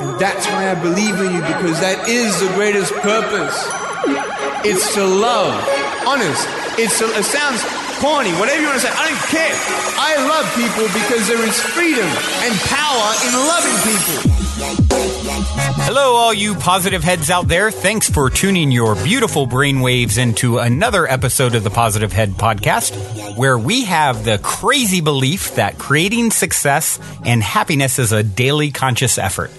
And that's why I believe in you because that is the greatest purpose. It's to love. Honest. It's to, it sounds corny, whatever you want to say. I don't care. I love people because there is freedom and power in loving people. Hello, all you positive heads out there. Thanks for tuning your beautiful brainwaves into another episode of the Positive Head Podcast, where we have the crazy belief that creating success and happiness is a daily conscious effort,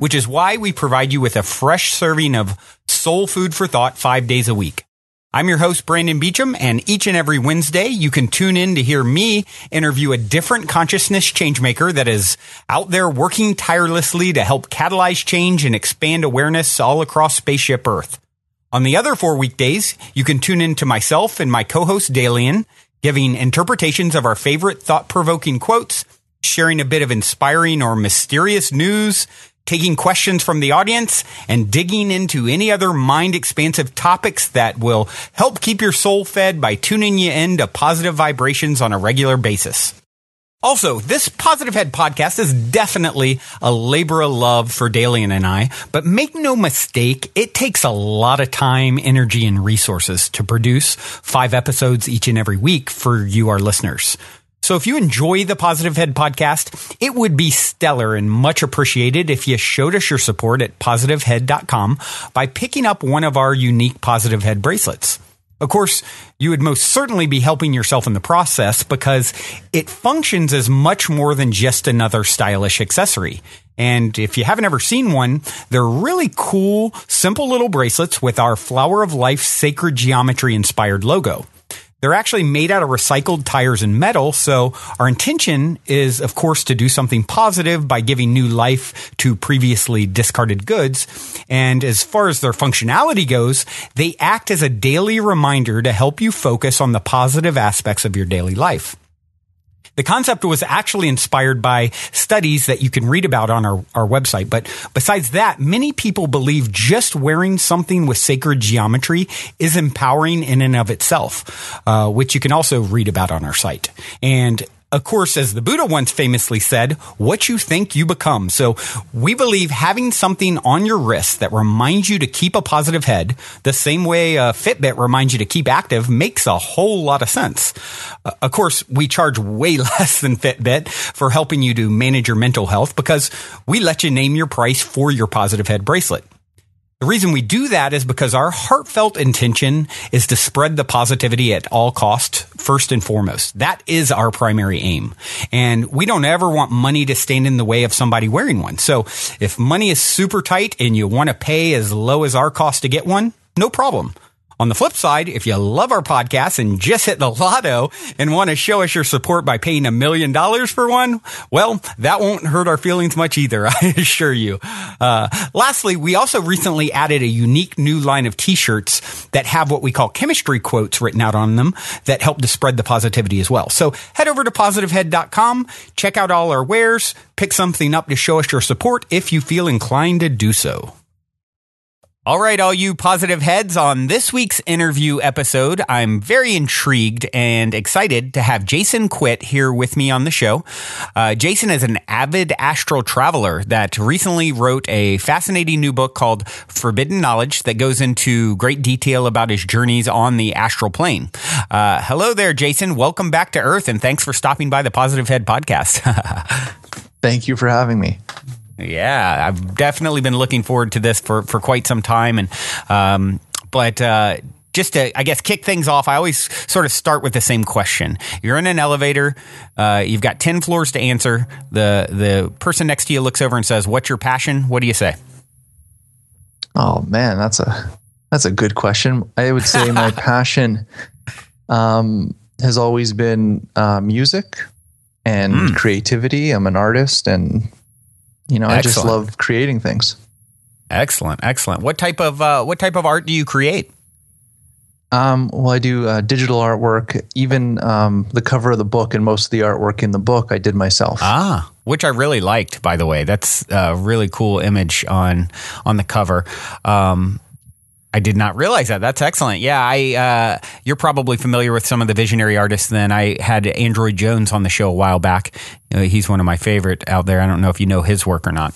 which is why we provide you with a fresh serving of soul food for thought five days a week. I'm your host, Brandon Beachum, and each and every Wednesday you can tune in to hear me interview a different consciousness changemaker that is out there working tirelessly to help catalyze change and expand awareness all across spaceship Earth. On the other four weekdays, you can tune in to myself and my co-host Dalian, giving interpretations of our favorite thought-provoking quotes, sharing a bit of inspiring or mysterious news, taking questions from the audience, and digging into any other mind expansive topics that will help keep your soul fed by tuning you in to positive vibrations on a regular basis. Also, this Positive Head podcast is definitely a labor of love for Dalian and I, but make no mistake, it takes a lot of time, energy, and resources to produce five episodes each and every week for you, our listeners. So if you enjoy the Positive Head podcast, it would be stellar and much appreciated if you showed us your support at positivehead.com by picking up one of our unique Positive Head bracelets. Of course, you would most certainly be helping yourself in the process because it functions as much more than just another stylish accessory. And if you haven't ever seen one, they're really cool, simple little bracelets with our Flower of Life sacred geometry inspired logo. They're actually made out of recycled tires and metal. So our intention is, of course, to do something positive by giving new life to previously discarded goods. And as far as their functionality goes, they act as a daily reminder to help you focus on the positive aspects of your daily life. The concept was actually inspired by studies that you can read about on our, our website. But besides that, many people believe just wearing something with sacred geometry is empowering in and of itself, uh, which you can also read about on our site. And of course, as the Buddha once famously said, what you think you become. So we believe having something on your wrist that reminds you to keep a positive head, the same way a Fitbit reminds you to keep active, makes a whole lot of sense. Uh, of course, we charge way less than Fitbit for helping you to manage your mental health because we let you name your price for your positive head bracelet. The reason we do that is because our heartfelt intention is to spread the positivity at all costs, first and foremost. That is our primary aim. And we don't ever want money to stand in the way of somebody wearing one. So if money is super tight and you want to pay as low as our cost to get one, no problem. On the flip side, if you love our podcast and just hit the lotto and want to show us your support by paying a million dollars for one, well, that won't hurt our feelings much either, I assure you. Uh, lastly, we also recently added a unique new line of t-shirts that have what we call chemistry quotes written out on them that help to spread the positivity as well. So head over to positivehead.com, check out all our wares, pick something up to show us your support if you feel inclined to do so. All right, all you positive heads, on this week's interview episode, I'm very intrigued and excited to have Jason Quitt here with me on the show. Uh, Jason is an avid astral traveler that recently wrote a fascinating new book called Forbidden Knowledge that goes into great detail about his journeys on the astral plane. Uh, hello there, Jason. Welcome back to Earth, and thanks for stopping by the Positive Head podcast. Thank you for having me. Yeah, I've definitely been looking forward to this for, for quite some time. And, um, but, uh, just to, I guess, kick things off, I always sort of start with the same question. You're in an elevator. Uh, you've got 10 floors to answer. The, the person next to you looks over and says, what's your passion? What do you say? Oh man, that's a, that's a good question. I would say my passion, um, has always been, uh, music and mm. creativity. I'm an artist and you know, excellent. I just love creating things. Excellent, excellent. What type of uh, what type of art do you create? Um, well, I do uh, digital artwork. Even um, the cover of the book and most of the artwork in the book, I did myself. Ah, which I really liked, by the way. That's a really cool image on on the cover. Um, I did not realize that. That's excellent. Yeah, I uh, you're probably familiar with some of the visionary artists. Then I had Android Jones on the show a while back. Uh, he's one of my favorite out there. I don't know if you know his work or not.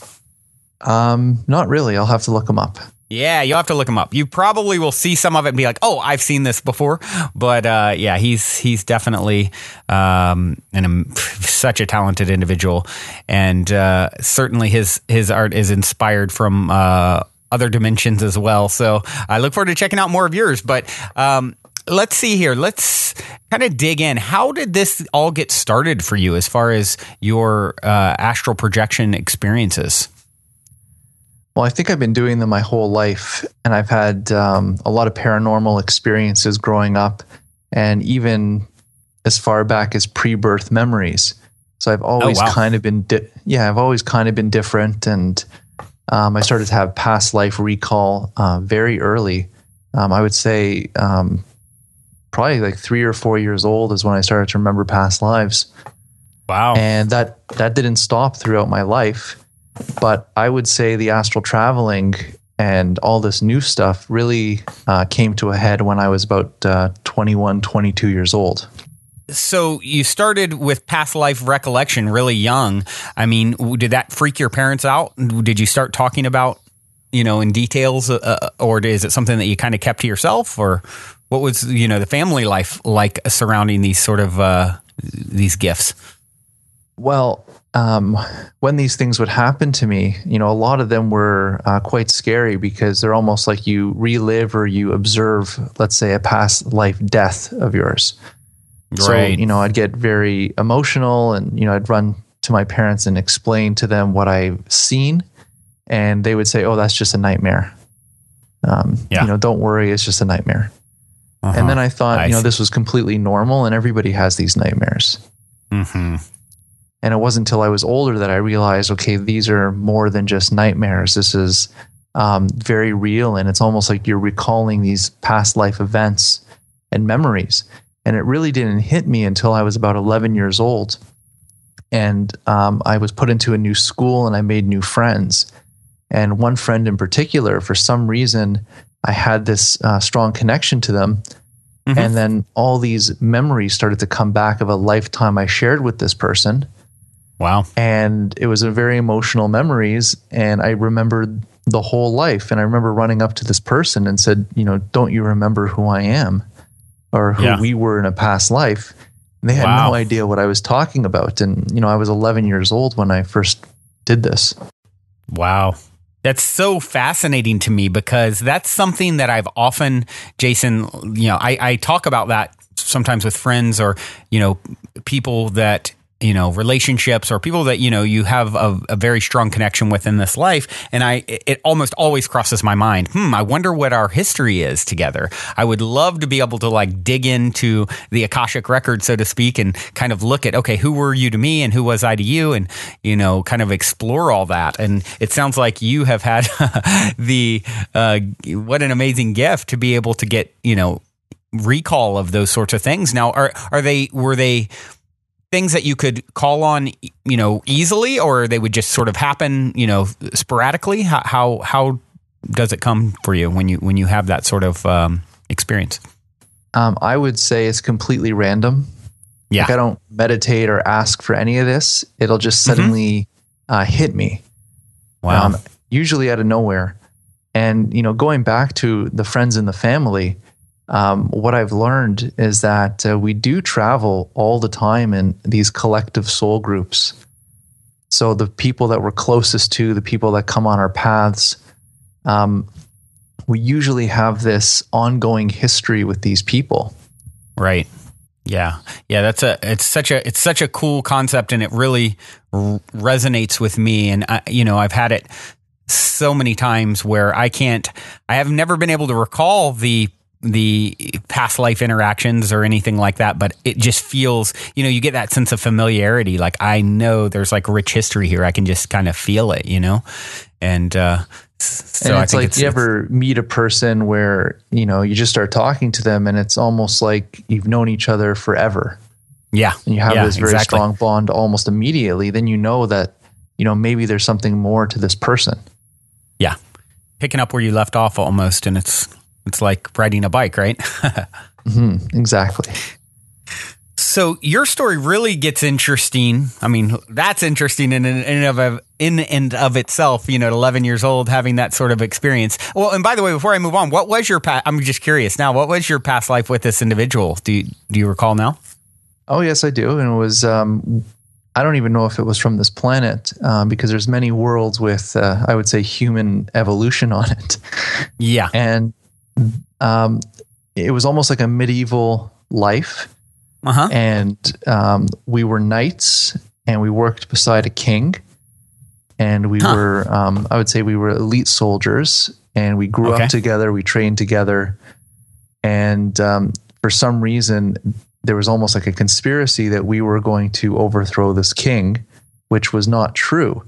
Um, not really. I'll have to look them up. Yeah, you'll have to look him up. You probably will see some of it and be like, "Oh, I've seen this before." But uh, yeah, he's he's definitely um, an, um, such a talented individual, and uh, certainly his his art is inspired from uh, other dimensions as well. So I look forward to checking out more of yours. But um, let's see here. Let's kind of dig in. How did this all get started for you, as far as your uh, astral projection experiences? Well, I think I've been doing them my whole life, and I've had um, a lot of paranormal experiences growing up, and even as far back as pre-birth memories. So I've always oh, wow. kind of been, di- yeah, I've always kind of been different, and um, I started to have past life recall uh, very early. Um, I would say um, probably like three or four years old is when I started to remember past lives. Wow! And that that didn't stop throughout my life but I would say the astral traveling and all this new stuff really uh, came to a head when I was about uh, 21, 22 years old. So you started with past life recollection really young. I mean, did that freak your parents out? Did you start talking about, you know, in details, uh, uh or is it something that you kind of kept to yourself, or what was you know the family life like surrounding these sort of uh, these gifts? Well, um, when these things would happen to me, you know, a lot of them were uh, quite scary because they're almost like you relive or you observe, let's say, a past life death of yours. Right. So, you know, I'd get very emotional and, you know, I'd run to my parents and explain to them what I've seen. And they would say, oh, that's just a nightmare. Um, yeah. You know, don't worry, it's just a nightmare. Uh-huh. And then I thought, I you know, see. this was completely normal and everybody has these nightmares. Mm-hmm. And it wasn't until I was older that I realized, okay, these are more than just nightmares. This is um, very real. And it's almost like you're recalling these past life events and memories. And it really didn't hit me until I was about 11 years old. And um, I was put into a new school and I made new friends. And one friend in particular, for some reason, I had this uh, strong connection to them. Mm-hmm. And then all these memories started to come back of a lifetime I shared with this person. Wow. And it was a very emotional memories. And I remembered the whole life. And I remember running up to this person and said, you know, don't you remember who I am or who yeah. we were in a past life? And they had wow. no idea what I was talking about. And, you know, I was 11 years old when I first did this. Wow. That's so fascinating to me because that's something that I've often, Jason, you know, I, I talk about that sometimes with friends or, you know, people that you know relationships or people that you know you have a, a, very strong connection with in this life. And i it almost always crosses my mind hmm i wonder what our history is together. I would love to be able to like dig into the akashic record so to speak and kind of look at okay who were you to me and who was i to you? And you know kind of explore all that. And it sounds like you have had the uh, what an amazing gift to be able to get you know recall of those sorts of things. Now are are they were they things that you could call on, you know, easily, or they would just sort of happen, you know, sporadically? How how, how does it come for you when you when you have that sort of um, experience? Um, I would say it's completely random. Yeah, like I don't meditate or ask for any of this. It'll just mm-hmm. suddenly mm-hmm. uh, hit me. Wow. Um, usually out of nowhere. And you know, going back to the friends and the family, um, what I've learned is that uh, we do travel all the time in these collective soul groups. So the people that we're closest to, the people that come on our paths, um, we usually have this ongoing history with these people. Right. Yeah. Yeah. That's a. It's such a. It's such a cool concept, and it really r- resonates with me. And I, you know, I've had it so many times where I can't. I have never been able to recall the the past life interactions or anything like that, but it just feels, you know, you get that sense of familiarity. Like I know there's like rich history here. I can just kind of feel it, you know? And, uh, so and it's like it's, you ever meet a person where, you know, you just start talking to them and it's almost like you've known each other forever. Yeah. And you have yeah, this very exactly. strong bond almost immediately. Then you know that, you know, maybe there's something more to this person. Yeah. Picking up where you left off almost. And it's, it's like riding a bike, right? mm-hmm, exactly. So your story really gets interesting. I mean, that's interesting in in and of in and of itself. You know, at 11 years old, having that sort of experience. Well, and by the way, before I move on, what was your past? I'm just curious now. What was your past life with this individual? Do you, do you recall now? Oh yes, I do, and it was. Um, I don't even know if it was from this planet um, because there's many worlds with, uh, I would say, human evolution on it. Yeah, and um, it was almost like a medieval life uh-huh. And um, we were knights and we worked beside a king. And we huh. were, um, I would say, we were elite soldiers and we grew okay. up together. We trained together. And um, for some reason, there was almost like a conspiracy that we were going to overthrow this king, which was not true.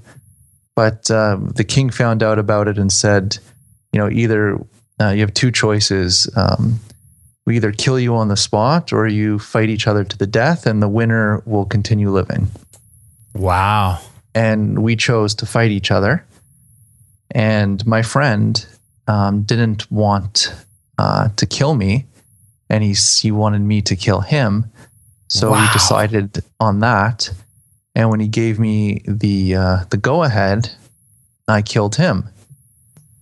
But uh, the king found out about it and said, you know, either uh, you have two choices. Um, we either kill you on the spot or you fight each other to the death and the winner will continue living. Wow. And we chose to fight each other. And my friend um, didn't want uh, to kill me, and he, he wanted me to kill him. So wow. we decided on that. And when he gave me the uh, the go ahead, I killed him.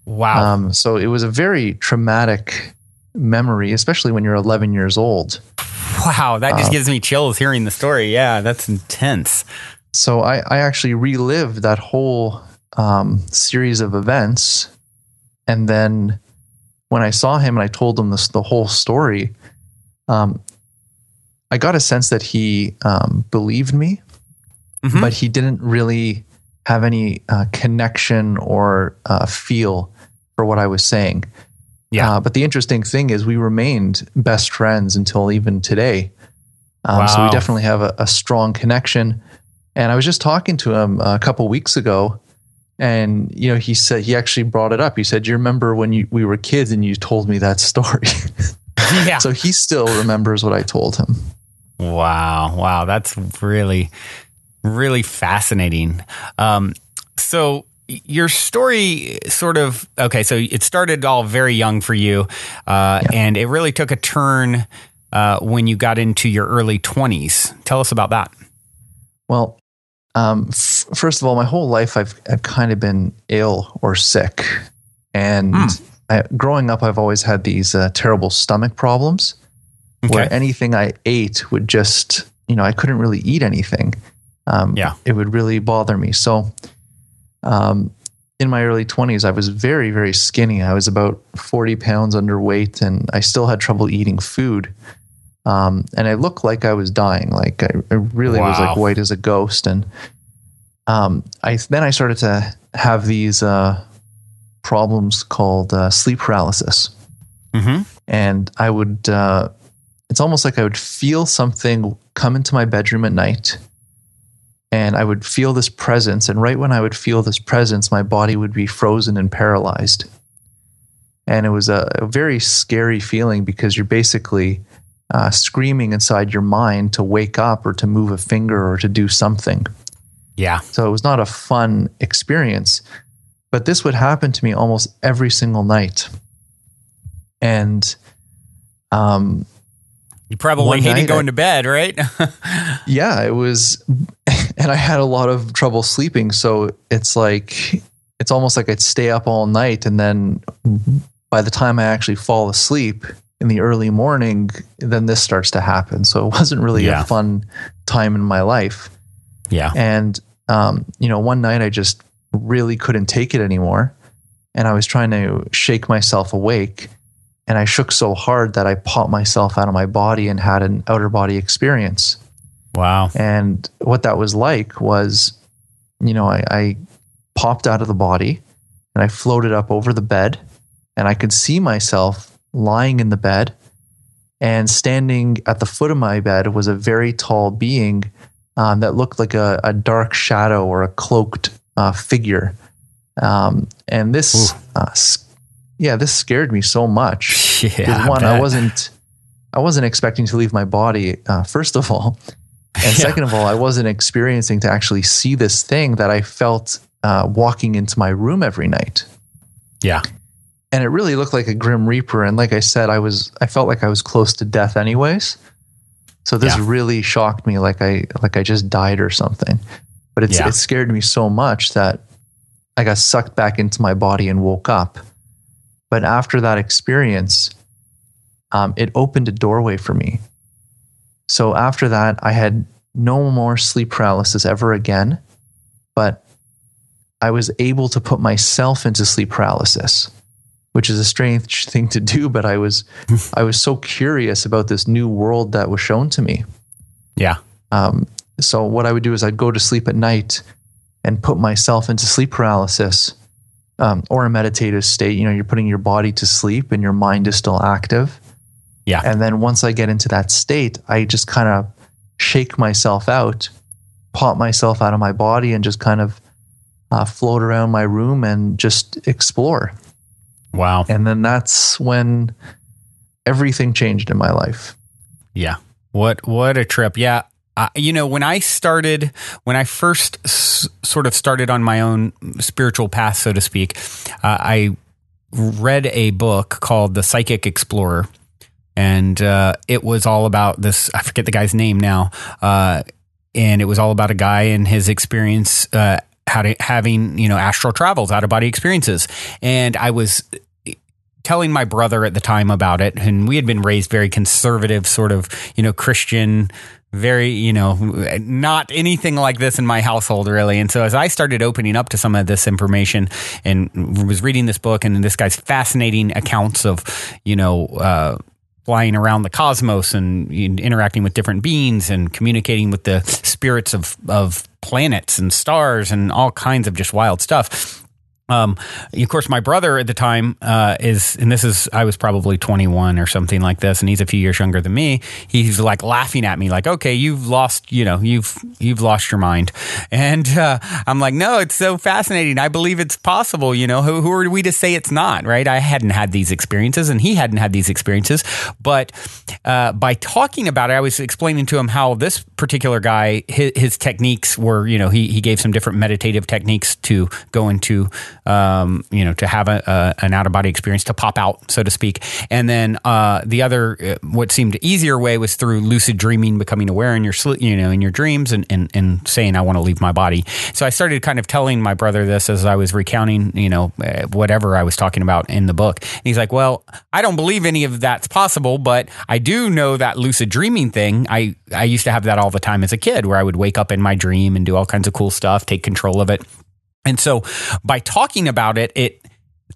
Wow. Um, so it was a very traumatic memory, especially when you're 11 years old. Wow, that just uh, gives me chills hearing the story. Yeah, that's intense. So I, I actually relived that whole um, series of events. And then when I saw him and I told him this, the whole story, um, I got a sense that he um, believed me, mm-hmm. but he didn't really have any uh, connection or uh, feel for what I was saying. Yeah. Uh, but the interesting thing is, we remained best friends until even today. Um, wow. So we definitely have a, a, strong connection. And I was just talking to him a couple weeks ago, and you know, he said he actually brought it up. He said, "You remember when you, we were kids and you told me that story?" yeah. so he still remembers what I told him. Wow! Wow! That's really, really fascinating. Um, so your story sort of okay so it started all very young for you uh, yeah. and it really took a turn uh, when you got into your early 20s tell us about that well um, f- first of all my whole life I've, I've kind of been ill or sick and mm. I, growing up i've always had these uh, terrible stomach problems okay. where anything i ate would just you know i couldn't really eat anything um, yeah it would really bother me so um, in my early 20s, I was very, very skinny. I was about 40 pounds underweight and I still had trouble eating food. Um, and I looked like I was dying. Like I, I really wow. was like white as a ghost. And um, I then I started to have these uh, problems called uh, sleep paralysis. Mm-hmm. And I would, uh, it's almost like I would feel something come into my bedroom at night and I would feel this presence. And right when I would feel this presence, my body would be frozen and paralyzed. And it was a, a very scary feeling because you're basically uh, screaming inside your mind to wake up or to move a finger or to do something. Yeah. So it was not a fun experience. But this would happen to me almost every single night. And um, you probably hated going I, to bed, right? yeah, it was and I had a lot of trouble sleeping. So it's like, it's almost like I'd stay up all night. And then by the time I actually fall asleep in the early morning, then this starts to happen. So it wasn't really yeah. a fun time in my life. Yeah. And, um, you know, one night I just really couldn't take it anymore. And I was trying to shake myself awake. And I shook so hard that I popped myself out of my body and had an outer body experience. Wow. And what that was like was, you know, I, I popped out of the body and I floated up over the bed and I could see myself lying in the bed and standing at the foot of my bed was a very tall being um, that looked like a, a, dark shadow or a cloaked uh, figure. Um, and this, uh, yeah, this scared me so much. Yeah, one, I, I, wasn't, I wasn't expecting to leave my body. Uh, first of all, and yeah. second of all, I wasn't experiencing to actually see this thing that I felt uh, walking into my room every night. Yeah. And it really looked like a grim reaper. And like I said, I was, I felt like I was close to death anyways. So this Yeah. really shocked me, like I like I just died or something. But it's Yeah. it scared me so much that I got sucked back into my body and woke up. But after that experience, um, it opened a doorway for me. So after that, I had no more sleep paralysis ever again. But I was able to put myself into sleep paralysis, which is a strange thing to do. But I was, I was so curious about this new world that was shown to me. Yeah. Um, so what I would do is I'd go to sleep at night and put myself into sleep paralysis um, or a meditative state. You know, you're putting your body to sleep and your mind is still active. Yeah. And then once I get into that state, I just kind of shake myself out, pop myself out of my body, and just kind of uh, float around my room and just explore. Wow. And then that's when everything changed in my life. Yeah. What what a trip. Yeah. Uh, you know, when I started, when I first s- sort of started on my own spiritual path, so to speak, uh, I read a book called The Psychic Explorer. And uh, it was all about this, I forget the guy's name now. Uh, and it was all about a guy and his experience uh, to, having, you know, astral travels, out of body experiences. And I was telling my brother at the time about it and we had been raised very conservative sort of you know christian very you know not anything like this in my household really and so as i started opening up to some of this information and was reading this book and this guy's fascinating accounts of you know uh flying around the cosmos and interacting with different beings and communicating with the spirits of of planets and stars and all kinds of just wild stuff um, of course, my brother at the time uh, is, and this is, I was probably 21 or something like this, and he's a few years younger than me. He's like laughing at me, like, "Okay, you've lost, you know, you've you've lost your mind." And uh, I'm like, "No, it's so fascinating. I believe it's possible. You know, who who are we to say it's not? Right? I hadn't had these experiences, and he hadn't had these experiences, but uh, by talking about it, I was explaining to him how this particular guy, his, his techniques were, you know, he he gave some different meditative techniques to go into um, you know, to have a, a, an out of body experience to pop out, so to speak. And then uh, the other, uh, what seemed easier way was through lucid dreaming, becoming aware in your you know, in your dreams, and and, and saying, "I want to leave my body." So I started kind of telling my brother this as I was recounting, you know, uh, whatever I was talking about in the book. And he's like, "Well, I don't believe any of that's possible, but I do know that lucid dreaming thing. I I used to have that all the time as a kid, where I would wake up in my dream and do all kinds of cool stuff, take control of it." And so by talking about it, it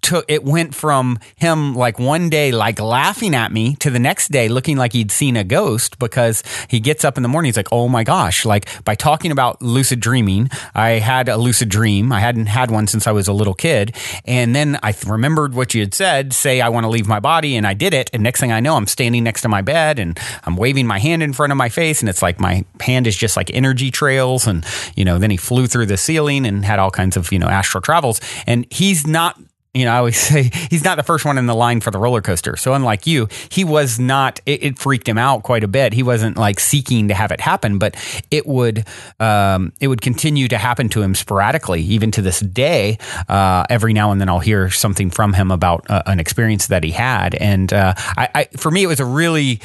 took it went from him like one day like laughing at me to the next day looking like he'd seen a ghost because he gets up in the morning he's like oh my gosh. Like by talking about lucid dreaming i had a lucid dream. I hadn't had one since i was a little kid. And then i remembered what you had said say i want to leave my body and i did it. And next thing i know i'm standing next to my bed and i'm waving my hand in front of my face and it's like my hand is just like energy trails and you know then he flew through the ceiling and had all kinds of you know astral travels. And he's not you know, I always say he's not the first one in the line for the roller coaster. So unlike you, he was not. It, it freaked him out quite a bit. He wasn't like seeking to have it happen, but it would um, it would continue to happen to him sporadically, even to this day. Uh, every now and then, I'll hear something from him about uh, an experience that he had, and uh, I, I, for me, it was a really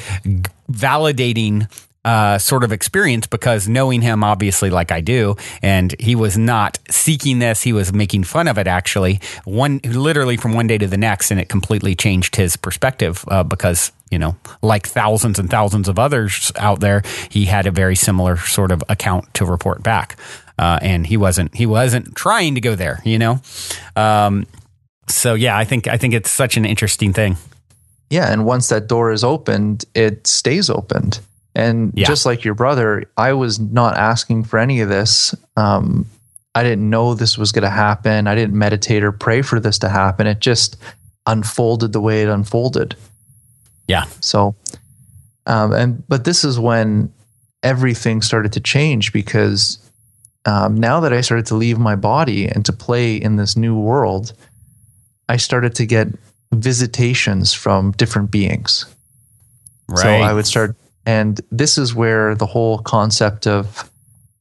validating uh, sort of experience because knowing him obviously like I do, and he was not seeking this, he was making fun of it actually. One literally from one day to the next, and it completely changed his perspective uh, because you know, like thousands and thousands of others out there, he had a very similar sort of account to report back, uh, and he wasn't he wasn't trying to go there, you know. Um, so yeah, I think I think it's such an interesting thing. Yeah, and once that door is opened, it stays opened. And Yeah. just like your brother, I was not asking for any of this. Um, I didn't know this was going to happen. I didn't meditate or pray for this to happen. It just unfolded the way it unfolded. Yeah. So, um, and but this is when everything started to change because um, now that I started to leave my body and to play in this new world, I started to get visitations from different beings. Right. So I would start, and this is where the whole concept of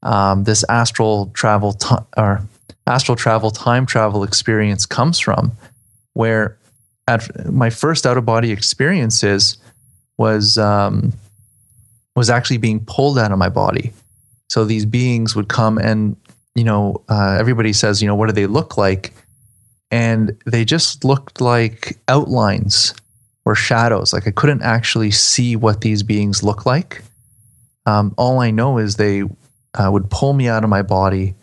um, this astral travel ti or astral travel time travel experience comes from. Where at my first out of body experiences was um, was actually being pulled out of my body. So these beings would come and, you know, uh, everybody says, you know, what do they look like? And they just looked like outlines or shadows. Like I couldn't actually see what these beings look like. Um, all I know is they uh, would pull me out of my body,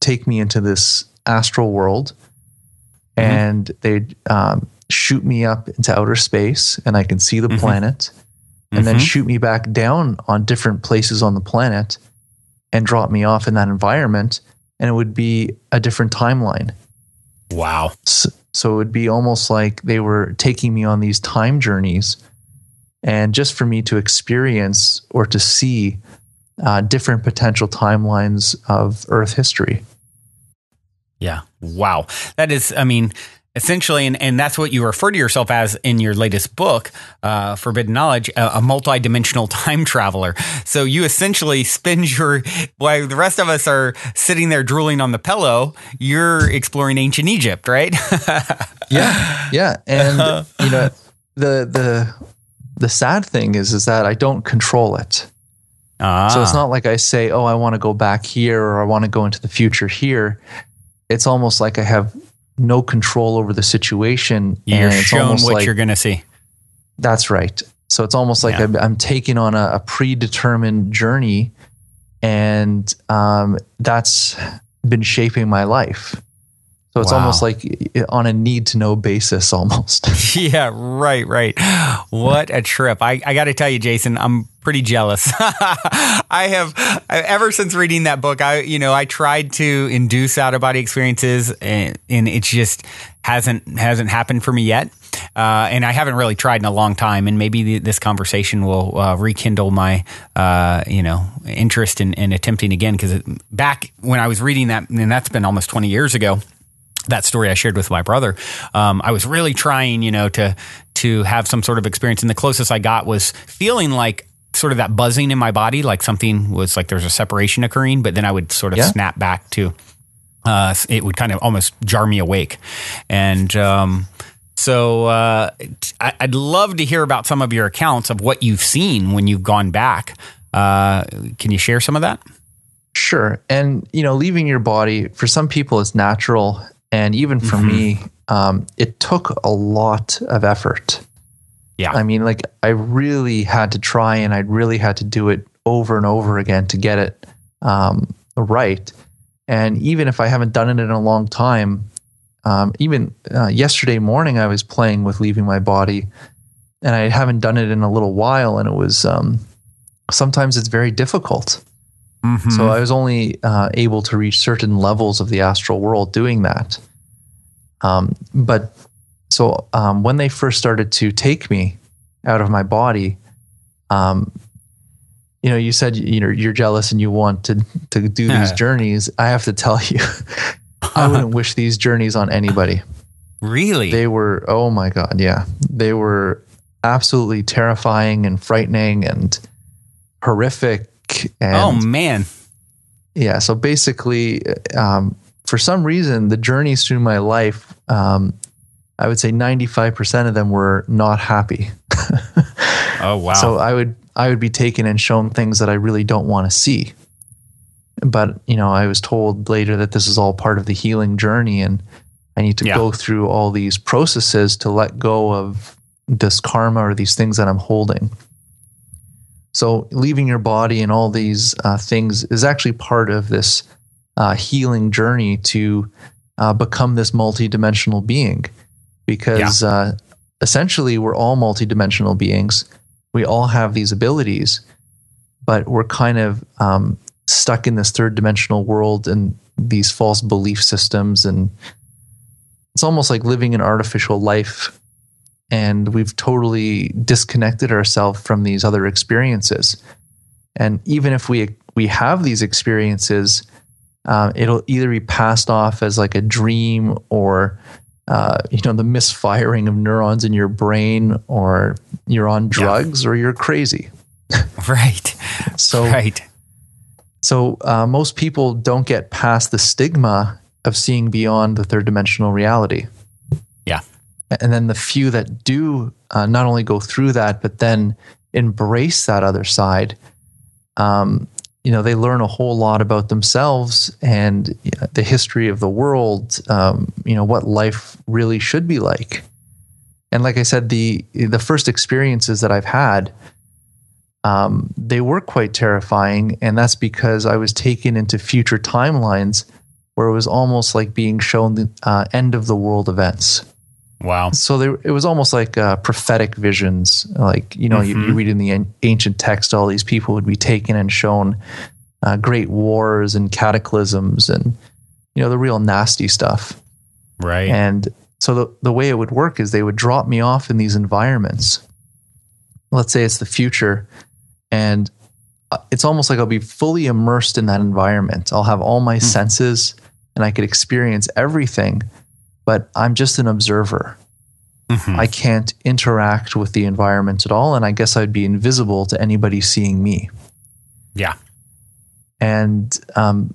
take me into this astral world, mm-hmm. and they'd um, shoot me up into outer space, and I can see the mm-hmm. planet, and mm-hmm. then shoot me back down on different places on the planet, and drop me off in that environment, and it would be a different timeline. Wow. So, so it would be almost like they were taking me on these time journeys and just for me to experience or to see uh, different potential timelines of Earth history. Yeah. Wow. That is, I mean, essentially, and, and that's what you refer to yourself as in your latest book, uh, Forbidden Knowledge, a, a multi-dimensional time traveler. So you essentially spend your, while the rest of us are sitting there drooling on the pillow, you're exploring ancient Egypt, right? yeah. Yeah. And, you know, the, the, the sad thing is, is that I don't control it. Ah. So it's not like I say, "Oh, I want to go back here," or "I want to go into the future here." It's almost like I have no control over the situation. You're shown what like, you're going to see. That's right. So it's almost like yeah. I'm, I'm, taking on a, a predetermined journey, and um, that's been shaping my life. So it's wow. almost like on a need to know basis almost. yeah, right, right. What a trip. I, I got to tell you, Jason, I'm pretty jealous. I have ever since reading that book, I, you know, I tried to induce out of body experiences and, and it just hasn't, hasn't happened for me yet. Uh, and I haven't really tried in a long time. And maybe the, this conversation will uh, rekindle my, uh, you know, interest in, in attempting again. Because back when I was reading that, and that's been almost 20 years ago, that story I shared with my brother, um, I was really trying, you know, to to have some sort of experience, and the closest I got was feeling like sort of that buzzing in my body, like something was like there's a separation occurring, but then I would sort of yeah. snap back to. Uh, it would kind of almost jar me awake, and um, so uh, I'd love to hear about some of your accounts of what you've seen when you've gone back. Uh, can you share some of that? Sure. And, you know, leaving your body for some people is natural and even for mm-hmm. me, um, it took a lot of effort. Yeah. I mean, like, I really had to try and I really had to do it over and over again to get it um, right. And even if I haven't done it in a long time, um, even uh, yesterday morning, I was playing with leaving my body and I haven't done it in a little while. And it was um, sometimes it's very difficult. Mm-hmm. So I was only uh, able to reach certain levels of the astral world doing that. Um, but so um, when they first started to take me out of my body, um, you know, you said you know you're jealous and you want to to do these journeys. I have to tell you, I wouldn't wish these journeys on anybody. Really? They were. Oh my god, yeah, they were absolutely terrifying and frightening and horrific and, oh man. Yeah. So basically, um, for some reason, the journeys through my life, um, I would say 95% of them were not happy. oh wow. So I would I would be taken and shown things that I really don't want to see. But, you know, I was told later that this is all part of the healing journey and I need to yeah. go through all these processes to let go of this karma or these things that I'm holding. So, leaving your body and all these uh, things is actually part of this uh, healing journey to uh, become this multidimensional being. Because yeah. Uh, essentially, we're all multidimensional beings. We all have these abilities, but we're kind of um, stuck in this third dimensional world and these false belief systems. And it's almost like living an artificial life and we've totally disconnected ourselves from these other experiences. And even if we we have these experiences, uh, it'll either be passed off as like a dream or uh, you know the misfiring of neurons in your brain, or you're on drugs, yeah. or you're crazy. right. So right. So uh, most people don't get past the stigma of seeing beyond the third dimensional reality. Yeah and then the few that do uh, not only go through that, but then embrace that other side, um, you know, they learn a whole lot about themselves and you know, the history of the world. Um, you know what life really should be like. And like I said, the the first experiences that I've had, um, they were quite terrifying, and that's because I was taken into future timelines where it was almost like being shown the uh, end of the world events. Wow. So there, it was almost like uh, prophetic visions. Like, you know, you, you read in the an- ancient text, all these people would be taken and shown uh, great wars and cataclysms and, you know, the real nasty stuff. Right. And so the, the way it would work is they would drop me off in these environments. Let's say it's the future, and uh, it's almost like I'll be fully immersed in that environment. I'll have all my senses and I could experience everything, but I'm just an observer. Mhm. I can't interact with the environment at all. And I guess I'd be invisible to anybody seeing me. yeah. And um,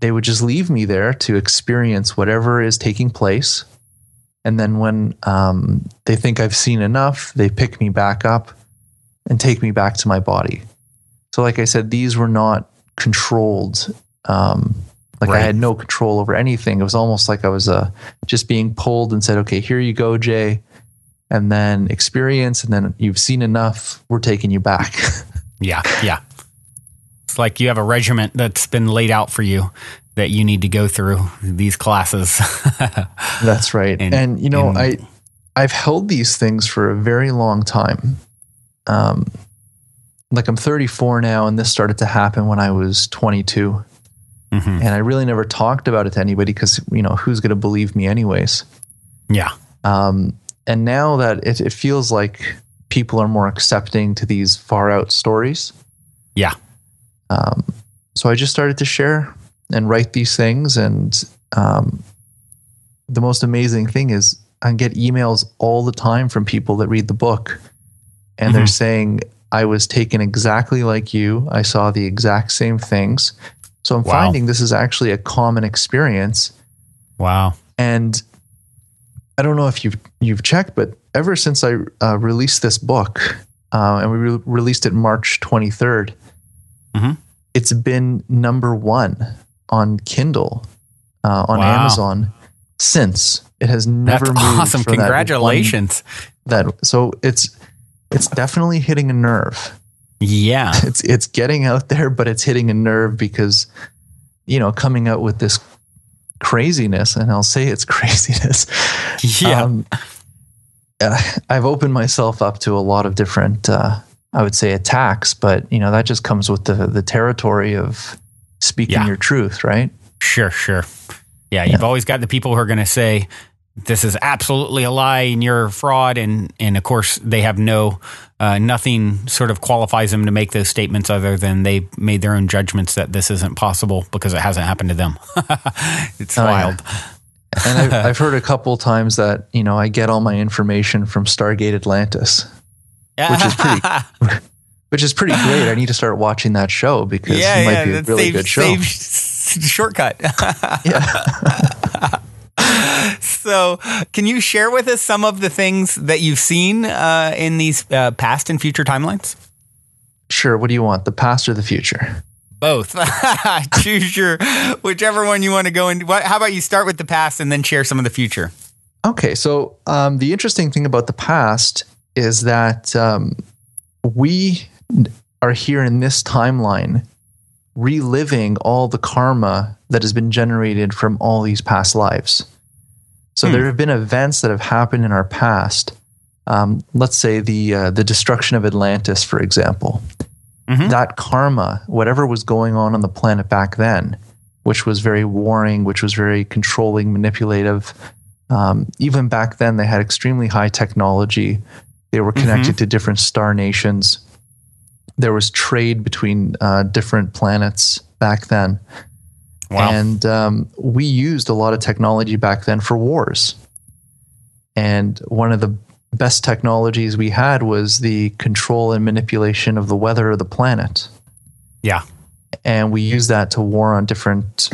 they would just leave me there to experience whatever is taking place. And then when um, they think I've seen enough, they pick me back up and take me back to my body. So, like I said, these were not controlled. Um, like I had no control over anything. It was almost like I was uh, just being pulled and said, "Okay, here you go, Jay," and then experience, and then you've seen enough. We're taking you back. Yeah. Yeah. It's like you have a regiment that's been laid out for you that you need to go through these classes. That's right. And- And, you know, and- I I've held these things for a very long time. Um like I'm 34 now and this started to happen when I was 22 Mhm. and I really never talked about it to anybody cuz you know, who's going to believe me anyways. Yeah. Um and now that it, it feels like people are more accepting to these far out stories. Yeah. Um, so I just started to share and write these things. And um, the most amazing thing is I get emails all the time from people that read the book and they're Mhm. saying, I was taken exactly like you. I saw the exact same things. So I'm Wow. finding this is actually a common experience. Wow. And I don't know if you've you've checked, but ever since I uh, released this book, uh, and we re- released it March 23rd, Mhm. it's been number one on Kindle uh, on Wow. Amazon since. It has never That's moved. awesome. from that one- Congratulations. That, so it's it's definitely hitting a nerve. Yeah. It's it's getting out there, but it's hitting a nerve because you know coming out with this craziness, and I'll say it's craziness. Yeah. Um, uh, I've opened myself up to a lot of different, uh, I would say, attacks, but you know that just comes with the the territory of speaking Yeah. your truth, right? Sure, sure. Yeah, you've always got the people who are going to say this is absolutely a lie and you're a fraud, and and of course they have no uh, nothing sort of qualifies them to make those statements other than they made their own judgments that this isn't possible because it hasn't happened to them. it's Oh, yeah. wild. And I've, I've heard a couple times that you know I get all my information from Stargate Atlantis, which is pretty, which is pretty great. I need to start watching that show because yeah, it might yeah, be a really save- good show. shortcut. Yeah. So, can you share with us some of the things that you've seen uh, in these uh, past and future timelines? Sure. What do you want? The past or the future? Both. Choose your whichever one you want to go into. What, how about you start with the past and then share some of the future? Okay, so um, the interesting thing about the past is that um, we are here in this timeline reliving all the karma that has been generated from all these past lives. So Hmm. there have been events that have happened in our past. Um, let's say the uh, the destruction of Atlantis, for example. Mhm. That karma, whatever was going on on the planet back then, which was very warring, which was very controlling, manipulative, um, even back then, they had extremely high technology. They were connected to different star nations. There was trade between uh, different planets back then. Wow. And um, we used a lot of technology back then for wars. And one of the best technologies we had was the control and manipulation of the weather of the planet. yeah. And we used that to war on different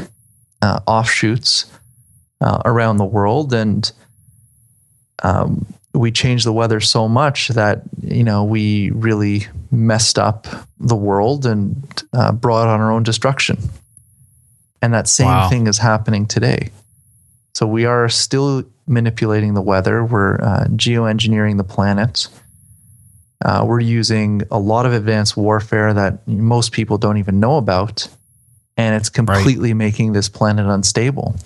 uh, offshoots uh, around the world. And um, we changed the weather so much that you know we really messed up the world and uh, brought on our own destruction. And that same Wow. thing is happening today. So we are still manipulating the weather. We're uh, geoengineering the planet. Uh, we're using a lot of advanced warfare that most people don't even know about, and it's completely making this planet unstable.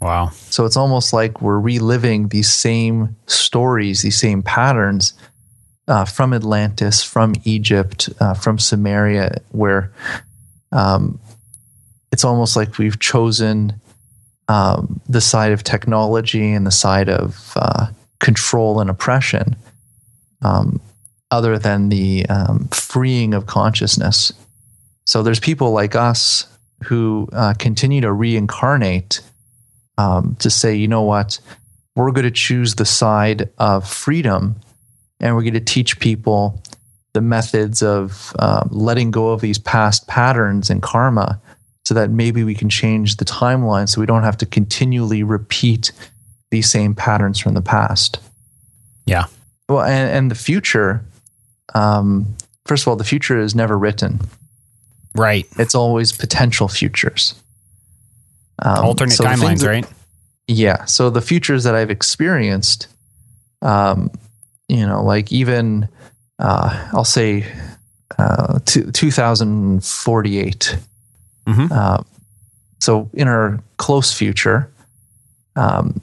Wow. So it's almost like we're reliving these same stories, these same patterns uh, from Atlantis, from Egypt, uh, from Samaria, where um, it's almost like we've chosen um, the side of technology and the side of uh, control and oppression, um, other than the um, freeing of consciousness. So there's people like us who uh, continue to reincarnate um, to say, you know what, we're going to choose the side of freedom and we're going to teach people the methods of um, letting go of these past patterns and karma so that maybe we can change the timeline so we don't have to continually repeat these same patterns from the past. Yeah. Well, and, and the future, um, first of all, the future is never written. Right. It's always potential futures. Um, Alternate so timelines, that- right? yeah. So the futures that I've experienced, um, you know, like even uh, I'll say uh, t- 2048. Mhm. Uh, so in our close future, um,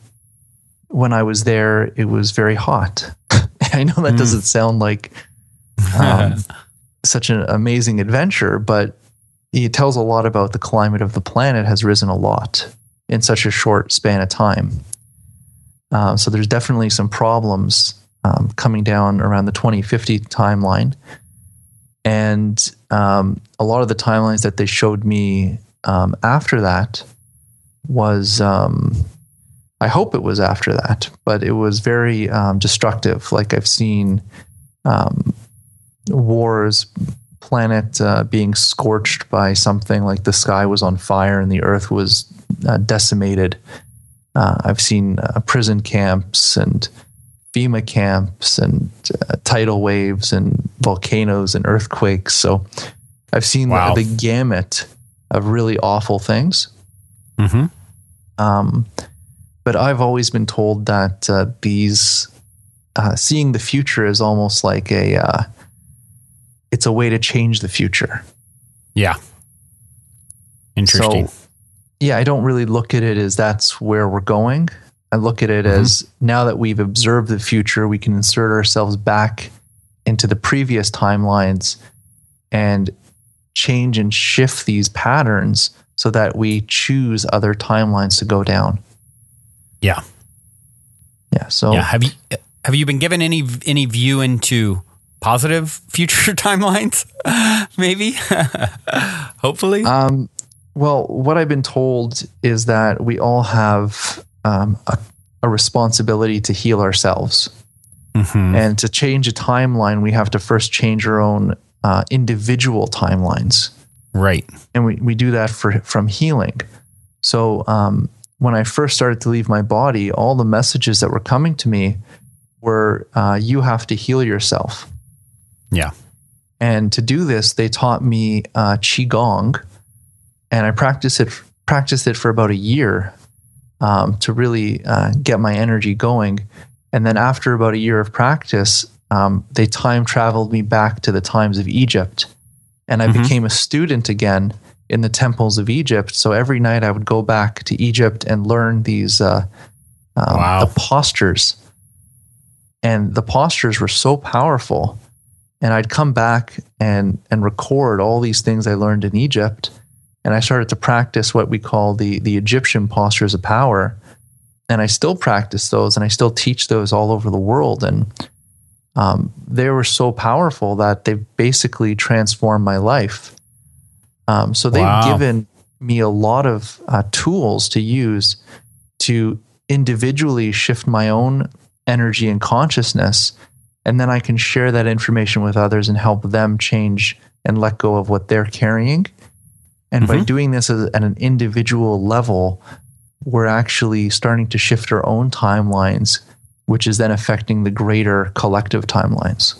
when I was there, it was very hot. I know that Mm. doesn't sound like um, such an amazing adventure, but it tells a lot about the climate of the planet has risen a lot in such a short span of time. Uh, so there's definitely some problems um, coming down around the 2050 timeline. And um, a lot of the timelines that they showed me um, after that was, um, I hope it was after that, but it was very um, destructive. Like I've seen um, wars, planet uh, being scorched by something like the sky was on fire and the earth was uh, decimated. Uh, I've seen uh, prison camps and FEMA camps and uh, tidal waves and volcanoes and earthquakes. So I've seen Wow. the, the gamut of really awful things. hmm Um, but I've always been told that uh, these uh, seeing the future is almost like a uh, it's a way to change the future. Yeah. Interesting. So, yeah, I don't really look at it as that's where we're going. I look at it Mhm. as now that we've observed the future, we can insert ourselves back into the previous timelines and change and shift these patterns so that we choose other timelines to go down. Yeah. Yeah. So yeah. Have you have you been given any any view into positive future timelines? Maybe. Hopefully. Um, well, what I've been told is that we all have um, a, a responsibility to heal ourselves. Mhm. And to change a timeline, we have to first change our own uh, individual timelines. Right. And we, we do that for, from healing. So um, when I first started to leave my body, all the messages that were coming to me were uh, you have to heal yourself. Yeah. And to do this, they taught me uh, qigong, and I practiced it practiced it for about a year um, to really uh, get my energy going. And then after about a year of practice, um, they time traveled me back to the times of Egypt, and I Mhm. became a student again in the temples of Egypt. So every night I would go back to Egypt and learn these uh, um, Wow. the postures, and the postures were so powerful and I'd come back and and record all these things I learned in Egypt, and I started to practice what we call the the Egyptian postures of power, and I still practice those, and I still teach those all over the world, and um, they were so powerful that they've basically transformed my life. Um, so they've Wow. given me a lot of uh, tools to use to individually shift my own energy and consciousness and then I can share that information with others and help them change and let go of what they're carrying. And by Mhm. doing this as, at an individual level, we're actually starting to shift our own timelines which is then affecting the greater collective timelines.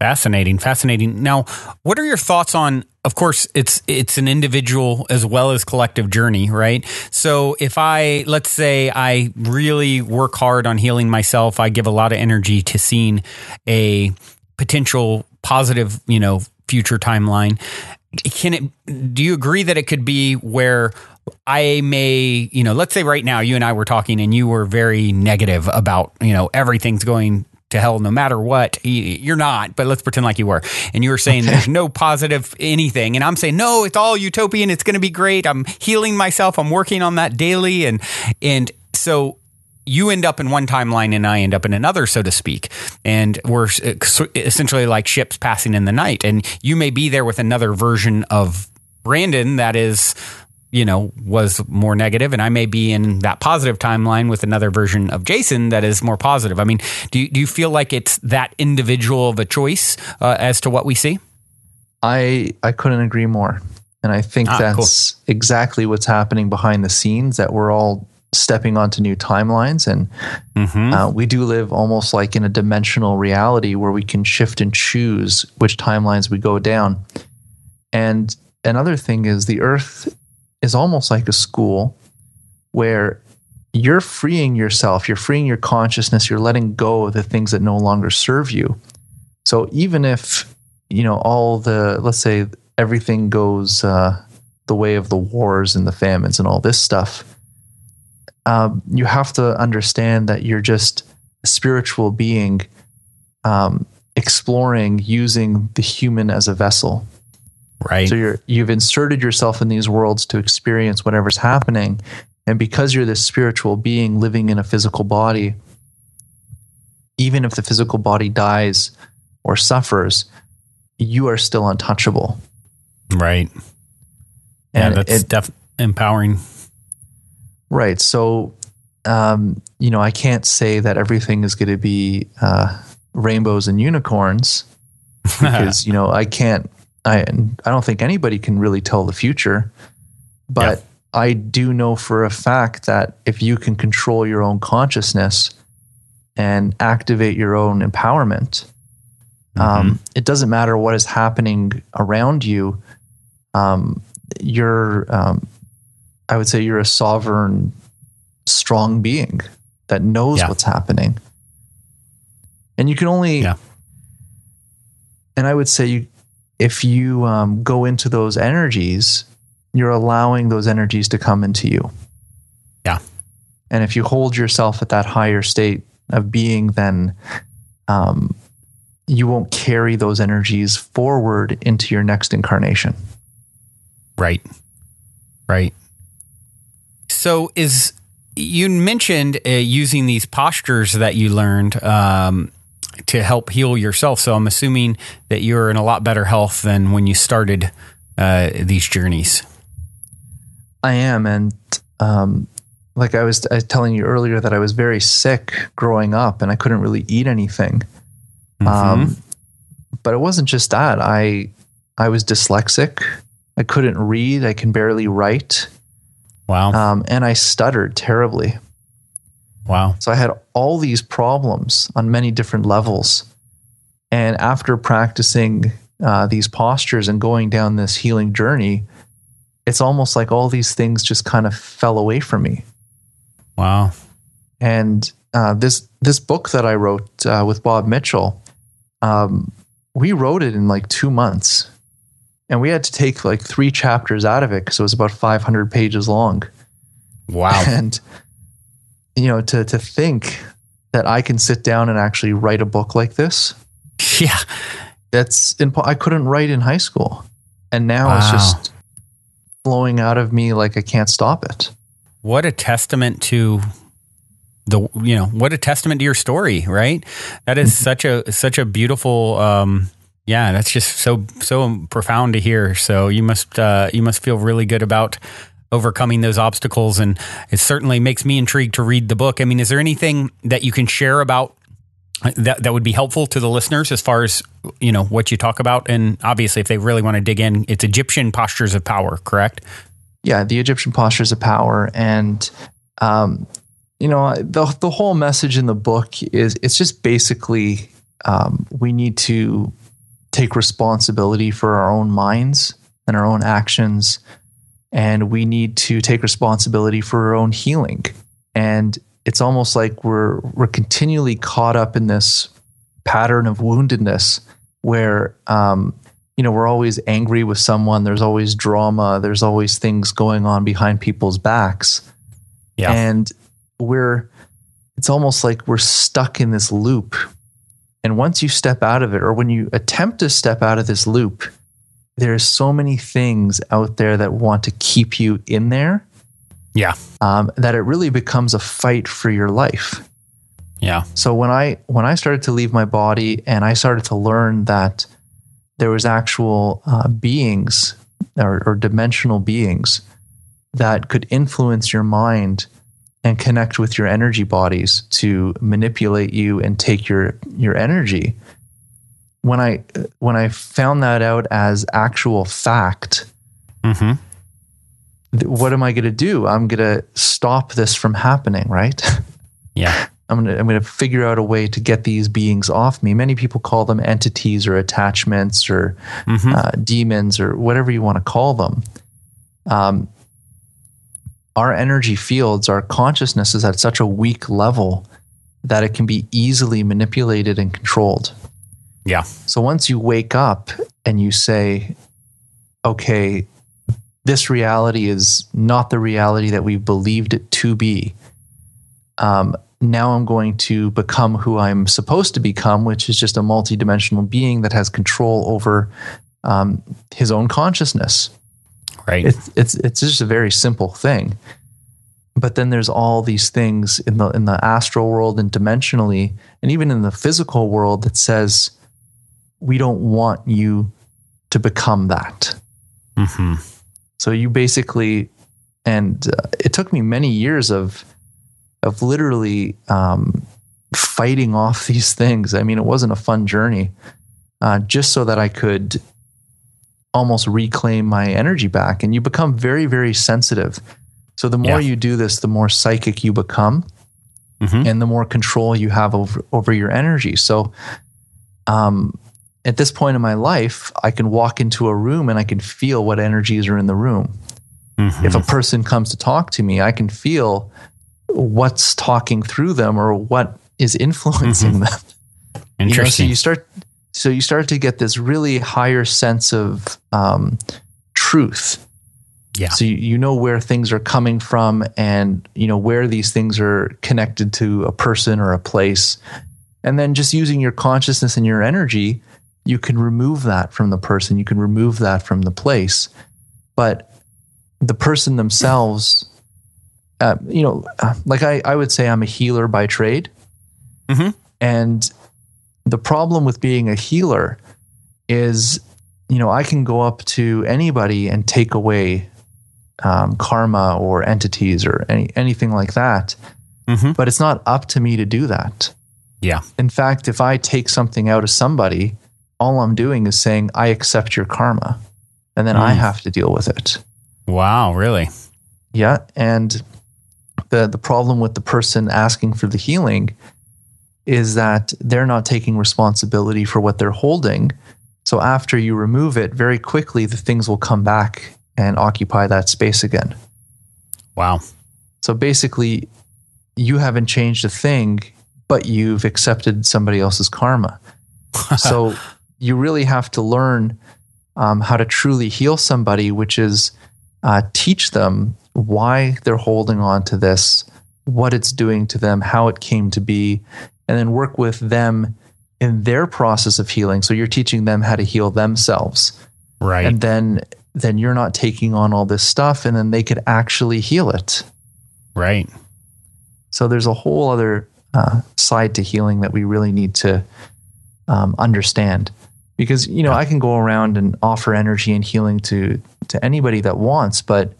Fascinating, fascinating. Now, what are your thoughts on? Of course, it's it's an individual as well as collective journey, right? So, if I let's say I really work hard on healing myself, I give a lot of energy to seeing a potential positive, you know, future timeline. Can it? Do you agree that it could be where I may, you know, let's say right now you and I were talking and you were very negative about, you know, everything's going to hell no matter what. You're not, but let's pretend like you were. And you were saying okay. there's no positive anything. And I'm saying, no, it's all utopian. It's going to be great. I'm healing myself. I'm working on that daily. And, and so you end up in one timeline and I end up in another, so to speak. And we're essentially like ships passing in the night. And you may be there with another version of Brandon that is you know, was more negative, and I may be in that positive timeline with another version of Jason that is more positive. I mean, do you, do you feel like it's that individual of a choice uh, as to what we see? I I couldn't agree more, and I think ah, that's cool. exactly what's happening behind the scenes. That we're all stepping onto new timelines, and mm-hmm. uh, we do live almost like in a dimensional reality where we can shift and choose which timelines we go down. And another thing is the Earth is almost like a school where you're freeing yourself, you're freeing your consciousness, you're letting go of the things that no longer serve you. So even if, you know, all the, let's say everything goes uh, the way of the wars and the famines and all this stuff, um, you have to understand that you're just a spiritual being um, exploring using the human as a vessel. Right. So you're you've inserted yourself in these worlds to experience whatever's happening. And because you're this spiritual being living in a physical body, even if the physical body dies or suffers, you are still untouchable. Right. And yeah, that's it, def- empowering. Right. So, um, you know, I can't say that everything is going to be uh, rainbows and unicorns because, you know, I can't I I don't think anybody can really tell the future, but yeah. I do know for a fact that if you can control your own consciousness and activate your own empowerment, mm-hmm. um, it doesn't matter what is happening around you. Um, you're, um, I would say, you're a sovereign, strong being that knows yeah. what's happening, and you can only. Yeah. And I would say you if you um, go into those energies, you're allowing those energies to come into you. Yeah. And if you hold yourself at that higher state of being, then um, you won't carry those energies forward into your next incarnation. Right. Right. So, is you mentioned uh, using these postures that you learned um, to help heal yourself. So I'm assuming that you're in a lot better health than when you started uh, these journeys. I am, and um, like I was, I was, telling you earlier that I was very sick growing up, and I couldn't really eat anything. Mm-hmm. Um, but it wasn't just that. I I was dyslexic. I couldn't read. I can barely write. Wow. Um, and I stuttered terribly. Wow. So I had all these problems on many different levels. And after practicing uh, these postures and going down this healing journey, it's almost like all these things just kind of fell away from me. Wow. And uh, this this book that I wrote uh, with Bob Mitchell, um, we wrote it in like two months, and we had to take like three chapters out of it because it was about 500 pages long. Wow. And you know, to to think that I can sit down and actually write a book like this. Yeah. That's impo- I couldn't write in high school. And now wow. it's just flowing out of me like I can't stop it. What a testament to the you know, what a testament to your story, right? That is mm-hmm. such a such a beautiful um yeah, that's just so so profound to hear. So you must uh, you must feel really good about overcoming those obstacles. And it certainly makes me intrigued to read the book. I mean, is there anything that you can share about that that would be helpful to the listeners as far as you know what you talk about? And obviously, if they really want to dig in, it's Egyptian postures of power, correct? Yeah, the Egyptian postures of power, and um, you know, the the whole message in the book is it's just basically um, we need to take responsibility for our own minds and our own actions, and we need to take responsibility for our own healing. And it's almost like we're we're continually caught up in this pattern of woundedness where um, you know we're always angry with someone. There's always drama. There's always things going on behind people's backs. Yeah. And we're it's almost like we're stuck in this loop and once you step out of it or when you attempt to step out of this loop there's so many things out there that want to keep you in there Yeah. um, that it really becomes a fight for your life Yeah. so when i when i started to leave my body and i started to learn that there was actual uh, beings or, or dimensional beings that could influence your mind and connect with your energy bodies to manipulate you and take your your energy when i when i found that out as actual fact Mm-hmm. what am i going to do i'm going to stop this from happening right Yeah. I'm gonna I'm gonna figure out a way to get these beings off me. Many people call them entities or attachments or Mhm. uh, demons or whatever you want to call them. Um, our energy fields, our consciousness is at such a weak level that it can be easily manipulated and controlled. Yeah. So once you wake up and you say, okay, this reality is not the reality that we believed it to be. Um, now I'm going to become who I'm supposed to become, which is just a multidimensional being that has control over um, his own consciousness. Right. It's it's it's just a very simple thing. But then there's all these things in the in the astral world and dimensionally, and even in the physical world that says we don't want you to become that. mm-hmm. So you basically, and uh, it took me many years of of literally um, fighting off these things. I mean, it wasn't a fun journey, uh, just so that I could almost reclaim my energy back. And you become very, very sensitive. So the more Yeah. you do this, the more psychic you become, Mhm. and the more control you have over over your energy. So, um, at this point in my life, I can walk into a room and I can feel what energies are in the room. Mhm. If a person comes to talk to me, I can feel what's talking through them or what is influencing them. You know, so you start so you start to get this really higher sense of um, truth. Yeah. So you, you know where things are coming from and you know where these things are connected to a person or a place. And then just using your consciousness and your energy, you can remove that from the person, you can remove that from the place. But the person themselves, uh, you know, uh, like I, I would say I'm a healer by trade. Mhm. And the problem with being a healer is, you know, I can go up to anybody and take away um, karma or entities or any, anything like that. Mhm. But it's not up to me to do that. Yeah. In fact, if I take something out of somebody, all I'm doing is saying, I accept your karma. And then I Mm. have to deal with it. Wow. Really? Yeah. And the, the problem with the person asking for the healing is that they're not taking responsibility for what they're holding. So after you remove it, very quickly, the things will come back and occupy that space again. Wow. So basically, you haven't changed a thing, but you've accepted somebody else's karma. so you really have to learn um, how to truly heal somebody, which is uh, teach them why they're holding on to this, what it's doing to them, how it came to be, and then work with them in their process of healing. So you're teaching them how to heal themselves Right. and then then you're not taking on all this stuff and then they could actually heal it right. so there's a whole other uh, side to healing that we really need to um, understand because you know i can go around and offer energy and healing to to anybody that wants but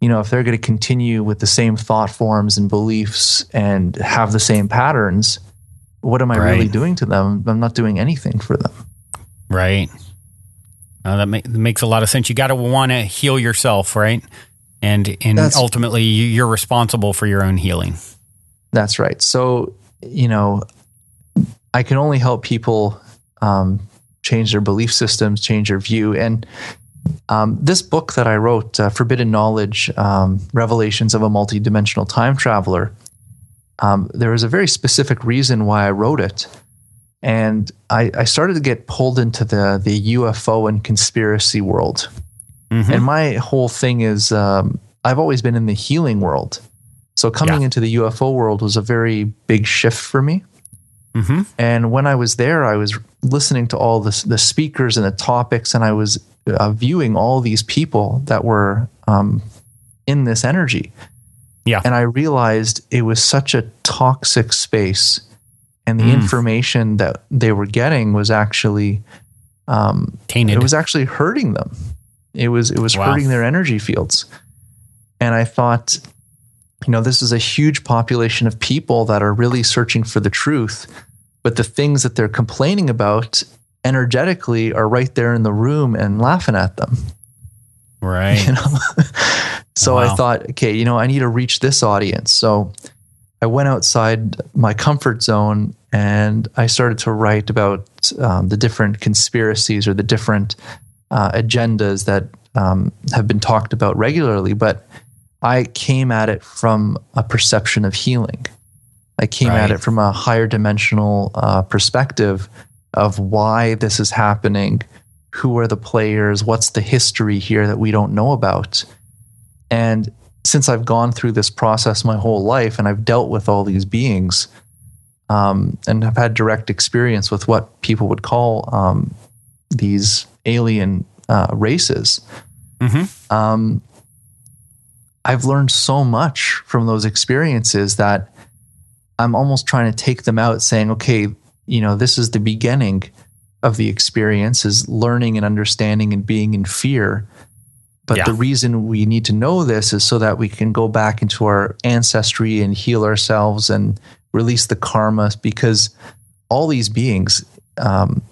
you know if they're going to continue with the same thought forms and beliefs and have the same patterns what am i really doing to them i'm not doing anything for them Right. Uh, that, ma- that makes a lot of sense. You got to want to heal yourself, right? And and That's- ultimately, you- you're responsible for your own healing. That's right. So, you know, I can only help people um, change their belief systems, change their view. And um, this book that I wrote, uh, Forbidden Knowledge um, Revelations of a Multidimensional Time Traveler, um, there was a very specific reason why I wrote it. And I, I started to get pulled into the, the UFO and conspiracy world. Mm-hmm. And my whole thing is um, I've always been in the healing world. So coming yeah. into the UFO world was a very big shift for me. Mm-hmm. And when I was there, I was listening to all the, the speakers and the topics, and I was uh, viewing all these people that were um, in this energy. Yeah. And I realized it was such a toxic space, and the mm. information that they were getting was actually um, tainted. It was actually hurting them. It was it was wow. hurting their energy fields. And I thought, you know, this is a huge population of people that are really searching for the truth but the things that they're complaining about energetically are right there in the room and laughing at them. Right. You know? so wow. I thought, okay, you know, I need to reach this audience. So I went outside my comfort zone and I started to write about um, the different conspiracies or the different uh, agendas that um, have been talked about regularly. But I came at it from a perception of healing. I came right. at it from a higher dimensional uh, perspective of why this is happening, who are the players, what's the history here that we don't know about. And since I've gone through this process my whole life and I've dealt with all these beings um, and have had direct experience with what people would call um, these alien uh, races, mm-hmm. um, I've learned so much from those experiences that I'm almost trying to take them out saying, okay, you know, this is the beginning of the experience is learning and understanding and being in fear. But yeah. the reason we need to know this is so that we can go back into our ancestry and heal ourselves and release the karma because all these beings, um,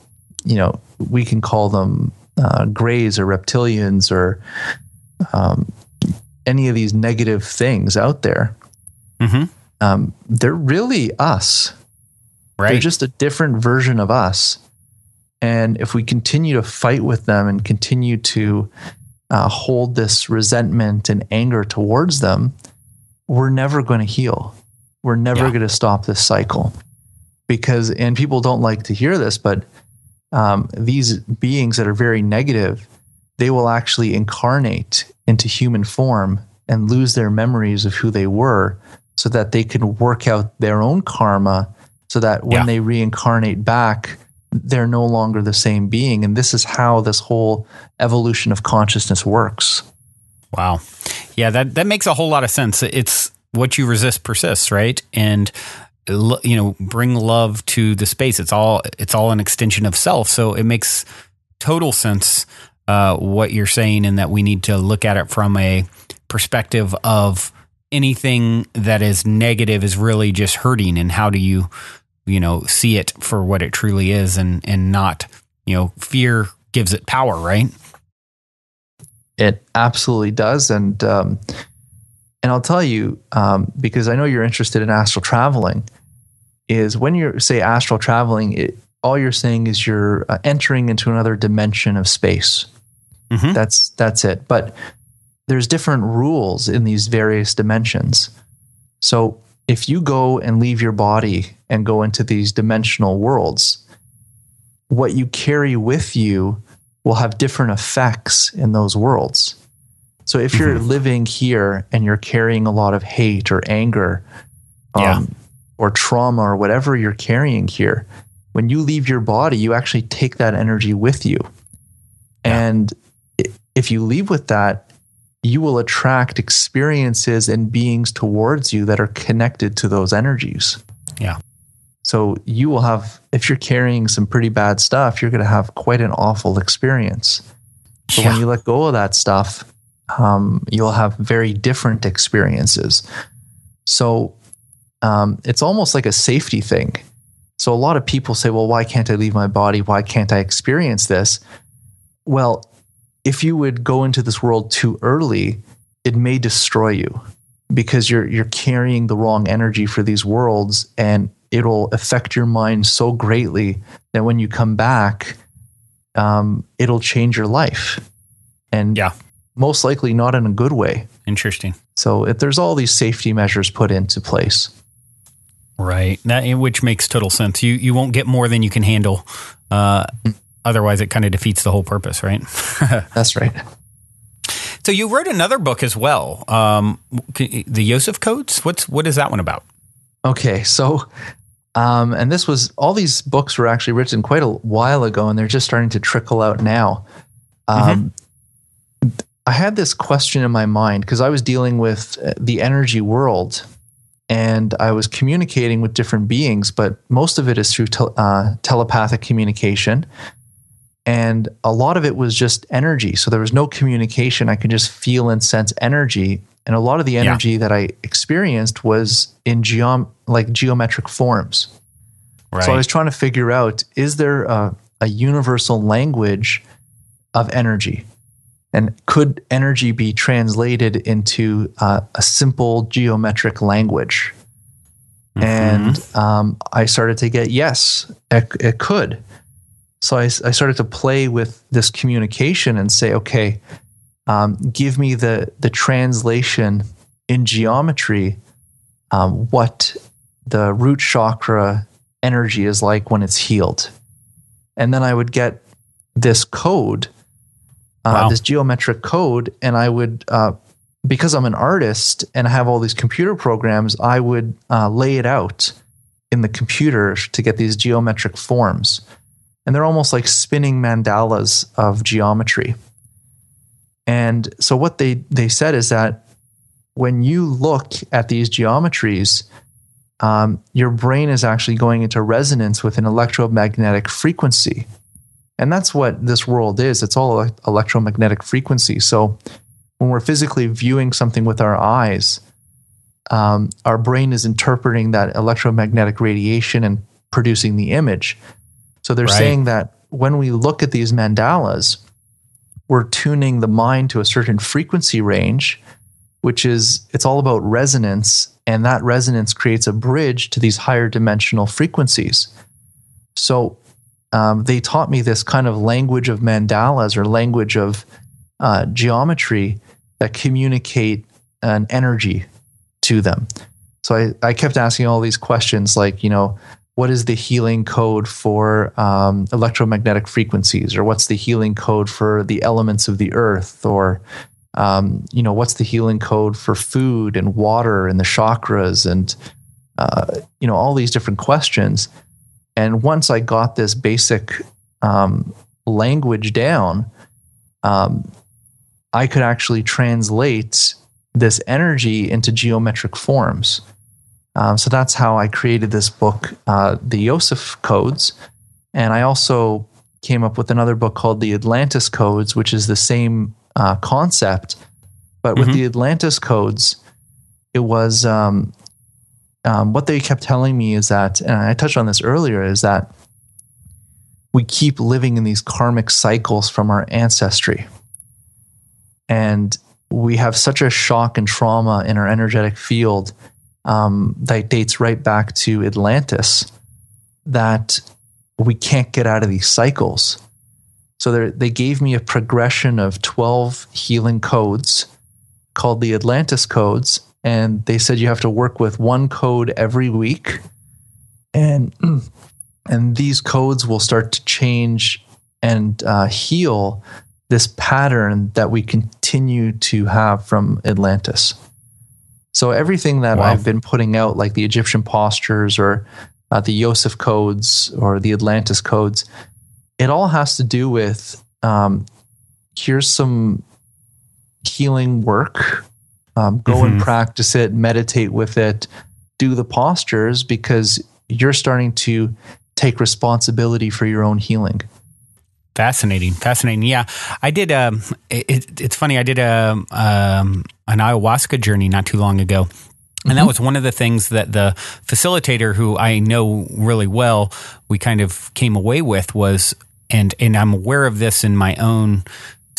you know, we can call them uh, grays or reptilians or um, any of these negative things out there. Mm-hmm um, they're really us. Right. They're just a different version of us. And if we continue to fight with them and continue to uh, hold this resentment and anger towards them, we're never going to heal. We're never yeah. going to stop this cycle. Because, and people don't like to hear this, but um, these beings that are very negative, they will actually incarnate into human form and lose their memories of who they were so that they can work out their own karma so that when yeah. they reincarnate back, they're no longer the same being. And this is how this whole evolution of consciousness works. Wow. Yeah, that, that makes a whole lot of sense. It's what you resist persists, right? And you know, bring love to the space. It's all it's all an extension of self. So it makes total sense uh, what you're saying, and that we need to look at it from a perspective of anything that is negative is really just hurting and how do you you know see it for what it truly is and and not you know fear gives it power right it absolutely does and um and i'll tell you um because i know you're interested in astral traveling is when you say astral traveling it, all you're saying is you're uh, entering into another dimension of space mm-hmm. that's that's it but there's different rules in these various dimensions. So if you go and leave your body and go into these dimensional worlds, what you carry with you will have different effects in those worlds. So if you're mm-hmm. living here and you're carrying a lot of hate or anger um, yeah. or trauma or whatever you're carrying here, when you leave your body, you actually take that energy with you. Yeah. And if you leave with that, you will attract experiences and beings towards you that are connected to those energies. Yeah. So you will have, if you're carrying some pretty bad stuff, you're going to have quite an awful experience. But yeah. when you let go of that stuff, um, you'll have very different experiences. So um, it's almost like a safety thing. So a lot of people say, well, why can't I leave my body? Why can't I experience this? Well, if you would go into this world too early, it may destroy you because you're you're carrying the wrong energy for these worlds and it'll affect your mind so greatly that when you come back um, it'll change your life and Yeah. most likely not in a good way Interesting. so if there's all these safety measures put into place Right. That which makes total sense. You you won't get more than you can handle. Uh, otherwise, it kind of defeats the whole purpose, right? that's right so you wrote another book as well, um, the Yosef Codes. What's what is that one about? Okay, so um, and this was all these books were actually written quite a while ago, and they're just starting to trickle out now. Um, I had this question in my mind because I was dealing with uh, the energy world, and I was communicating with different beings, but most of it is through uh, telepathic communication. And a lot of it was just energy. So there was no communication. I could just feel and sense energy. And a lot of the energy that I experienced was in geom- like geometric forms. Right. So I was trying to figure out is there a, a universal language of energy? And could energy be translated into uh, a simple geometric language? And um, I started to get yes, it, it could. So I, I started to play with this communication and say, okay, um, give me the the translation in geometry, um, what the root chakra energy is like when it's healed, and then I would get this code, uh, Wow. this geometric code, and I would. Uh, because I'm an artist and I have all these computer programs, I would uh, lay it out in the computer to get these geometric forms. And they're almost like spinning mandalas of geometry. And so what they, they said is that when you look at these geometries, um, your brain is actually going into resonance with an electromagnetic frequency. And that's what this world is. It's all electromagnetic frequency. So when we're physically viewing something with our eyes, um, our brain is interpreting that electromagnetic radiation and producing the image. So they're Right. saying that when we look at these mandalas, we're tuning the mind to a certain frequency range, which is it's all about resonance, and that resonance creates a bridge to these higher dimensional frequencies. So um, they taught me this kind of language of mandalas or language of uh, geometry that communicate an energy to them. So I, I kept asking all these questions like, you know, what is the healing code for um, electromagnetic frequencies? Or what's the healing code for the elements of the earth? Or, um, you know, what's the healing code for food and water and the chakras? And, uh, you know, all these different questions. And once I got this basic um, language down, um, I could actually translate this energy into geometric forms. Um, so that's how I created this book, uh, the Yosef Codes. And I also came up with another book called the Atlantis Codes, which is the same uh, concept. But with Mhm. the Atlantis Codes, it was um, um, what they kept telling me is that, and I touched on this earlier, is that we keep living in these karmic cycles from our ancestry. And we have such a shock and trauma in our energetic field um, that dates right back to Atlantis that we can't get out of these cycles. So they gave me a progression of 12 healing codes called the Atlantis codes. And they said you have to work with one code every week. And, and these codes will start to change and uh, heal this pattern that we continue to have from Atlantis. So everything that Wow. I've been putting out, like the Egyptian postures or uh, the Yosef codes or the Atlantis codes, it all has to do with um, here's some healing work. Um, go and Mhm. practice it, meditate with it, do the postures because you're starting to take responsibility for your own healing. Fascinating, fascinating. Yeah, I did. Um, it, it- it's funny. I did a um, an ayahuasca journey not too long ago, and that was one of the things that the facilitator, who I know really well, we kind of came away with was, and and I'm aware of this in my own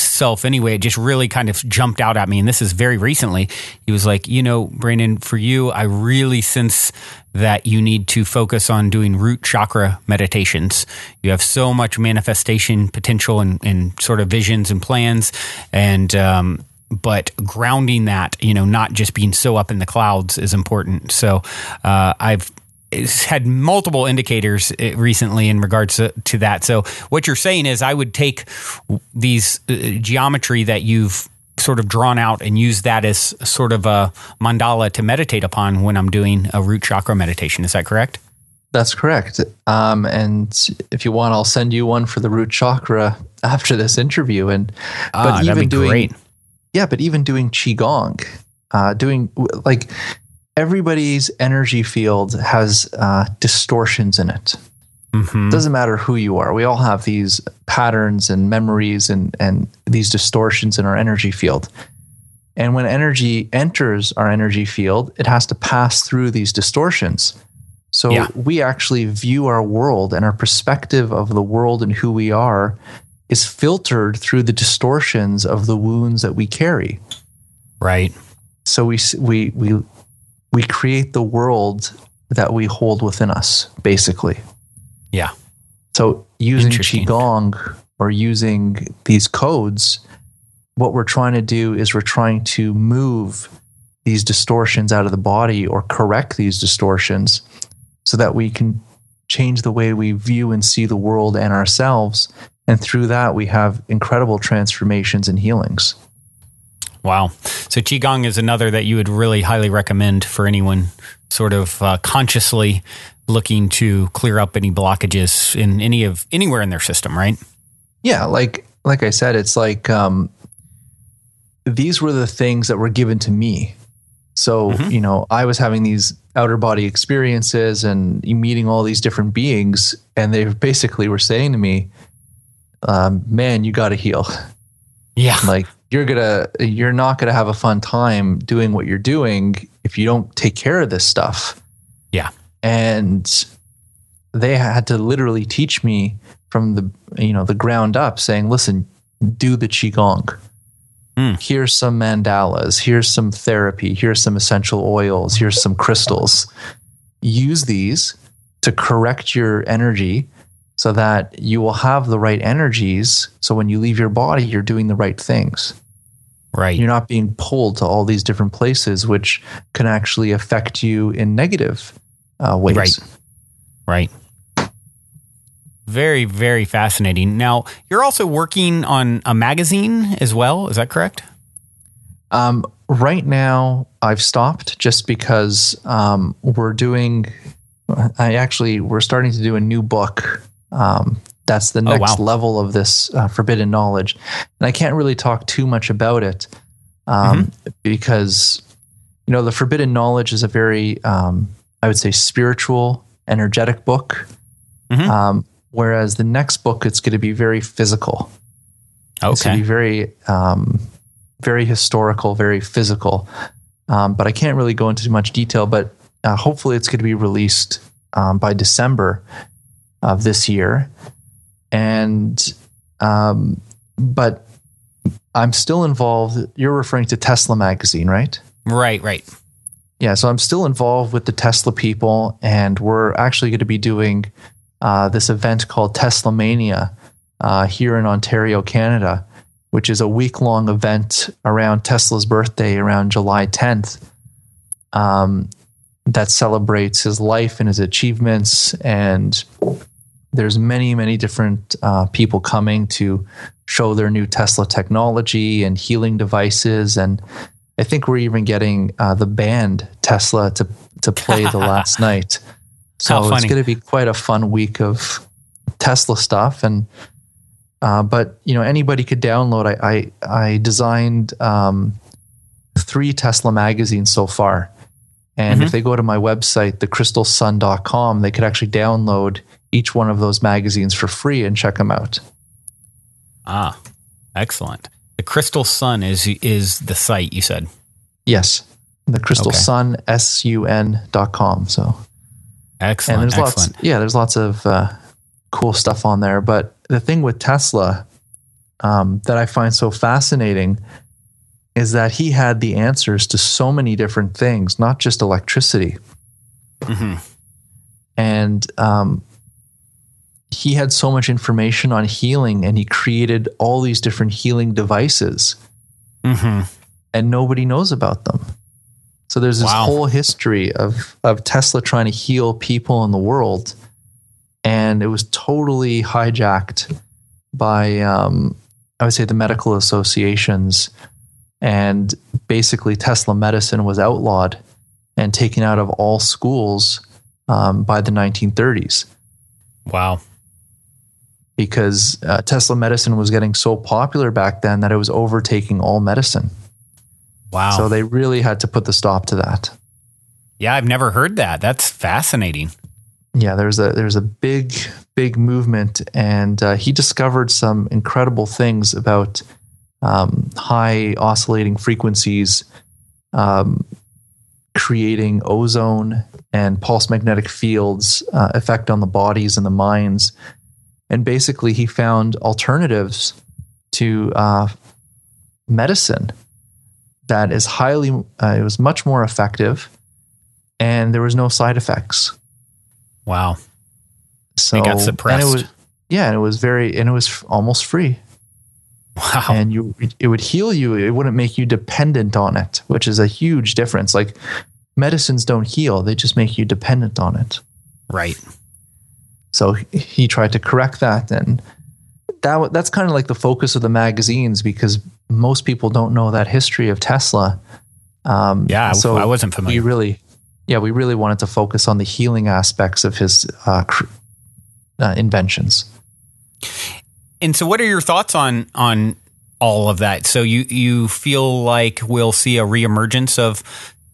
itself anyway, it just really kind of jumped out at me. And this is very recently. He was like, you know, Brandon, for you, I really sense that you need to focus on doing root chakra meditations. You have so much manifestation potential and, and sort of visions and plans. And, um, but grounding that, you know, not just being so up in the clouds is important. So uh, I've had multiple indicators uh, recently in regards to, to, that. So what you're saying is I would take these uh, geometry that you've sort of drawn out and use that as sort of a mandala to meditate upon when I'm doing a root chakra meditation. Is that correct? That's correct. Um, and if you want, I'll send you one for the root chakra after this interview. And ah, but even doing great yeah, but even doing qigong, uh, doing like everybody's energy field has uh, distortions in it. Mm-hmm. Doesn't matter who you are. We all have these patterns and memories and and these distortions in our energy field. And when energy enters our energy field, it has to pass through these distortions. So yeah. we actually view our world and our perspective of the world and who we are is filtered through the distortions of the wounds that we carry. Right. So we we we we create the world that we hold within us, basically. Yeah. So using qigong or using these codes, what we're trying to do is we're trying to move these distortions out of the body or correct these distortions so that we can change the way we view and see the world and ourselves and through that, we have incredible transformations and healings. Wow. So, Qigong is another that you would really highly recommend for anyone sort of uh, consciously looking to clear up any blockages in any of anywhere in their system, right? Yeah. Like, like I said, it's like um, these were the things that were given to me. So, mm-hmm. you know, I was having these outer body experiences and meeting all these different beings, and they basically were saying to me, um, man, you got to heal. Yeah. Like you're gonna, you're not gonna have a fun time doing what you're doing if you don't take care of this stuff. Yeah. And they had to literally teach me from the, you know, the ground up, saying, "Listen, do the qigong." Mm. Here's some mandalas. Here's some therapy. Here's some essential oils. Here's some crystals. Use these to correct your energy so that you will have the right energies. So when you leave your body, you're doing the right things. Right. You're not being pulled to all these different places, which can actually affect you in negative uh, ways. Right. Right. Very, very fascinating. Now, you're also working on a magazine as well. Is that correct? Um, right now, I've stopped just because um, we're doing. I actually we're starting to do a new book um, that's the next oh, wow. level of this uh, forbidden knowledge. And I can't really talk too much about it um, mm-hmm. because, you know, the forbidden knowledge is a very, um, I would say, spiritual, energetic book. Mm-hmm. Um, whereas the next book, it's going to be very physical. Okay. It's going to be very, um, very historical, very physical. Um, but I can't really go into too much detail. But uh, hopefully, it's going to be released by December of this year, and um, but I'm still involved. You're referring to Tesla magazine, right? Right, right. Yeah, so I'm still involved with the Tesla people, and we're actually going to be doing uh, this event called Tesla Mania uh, here in Ontario, Canada, which is a week long event around Tesla's birthday, around July 10th. Um, that celebrates his life and his achievements and there's many many different uh, people coming to show their new tesla technology and healing devices. And i think we're even getting uh, the band tesla to to play the last night. So it's going to be quite a fun week of tesla stuff. And uh, but you know anybody could download. I i, I designed um, three tesla magazines so far. And mm-hmm. if they go to my website thecrystalsun.com they could actually download each one of those magazines for free and check them out. Ah, excellent. The Crystal Sun is is the site you said. Yes, the Crystal okay. Sun S U N dot com. So excellent. And there's excellent. lots. Yeah, there's lots of uh, cool stuff on there. But the thing with Tesla um, that I find so fascinating is that he had the answers to so many different things, not just electricity. hmm And um, he had so much information on healing, and he created all these different healing devices, hmm and nobody knows about them. So there's this Wow. whole history of of Tesla trying to heal people in the world, and it was totally hijacked by um, I would say the medical associations, and basically Tesla medicine was outlawed and taken out of all schools um, by the 1930s Wow. Because uh, Tesla medicine was getting so popular back then that it was overtaking all medicine. Wow. So they really had to put the stop to that. yeah, I've never heard that. That's fascinating. yeah, there's a there's a big big movement, and uh, he discovered some incredible things about um, high oscillating frequencies, um, creating ozone and pulse magnetic fields uh, effect on the bodies and the minds, and basically he found alternatives to uh, medicine that is highly uh, it was much more effective, and there was no side effects. Wow. So They got suppressed and it was, yeah, and it was very, and it was f- almost free. Wow. And you, it would heal you. It wouldn't make you dependent on it, which is a huge difference. Like medicines don't heal; they just make you dependent on it. right. So he- tried to correct that, and that that's kind of like the focus of the magazines because most people don't know that history of Tesla. Um, Yeah, so I wasn't familiar. we really, yeah, we really wanted to focus on the healing aspects of his uh, uh, inventions. And so, what are your thoughts on on all of that? So you you feel like we'll see a reemergence of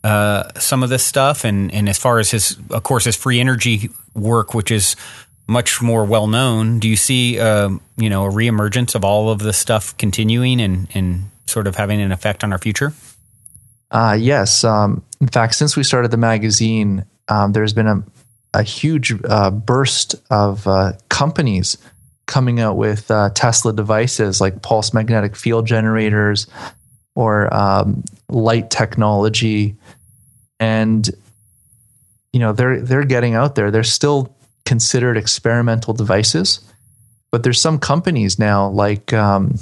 uh, some of this stuff, and and as far as his, of course, his free energy work, which is much more well known. Do you see, um, you know, a reemergence of all of this stuff continuing and and sort of having an effect on our future? Uh, yes. Um, in fact, since we started the magazine, um, there's been a, a huge uh, burst of uh, companies coming out with uh, Tesla devices like pulse magnetic field generators or um, light technology, and you know they're they're getting out there. They're still considered experimental devices, but there's some companies now like. Um,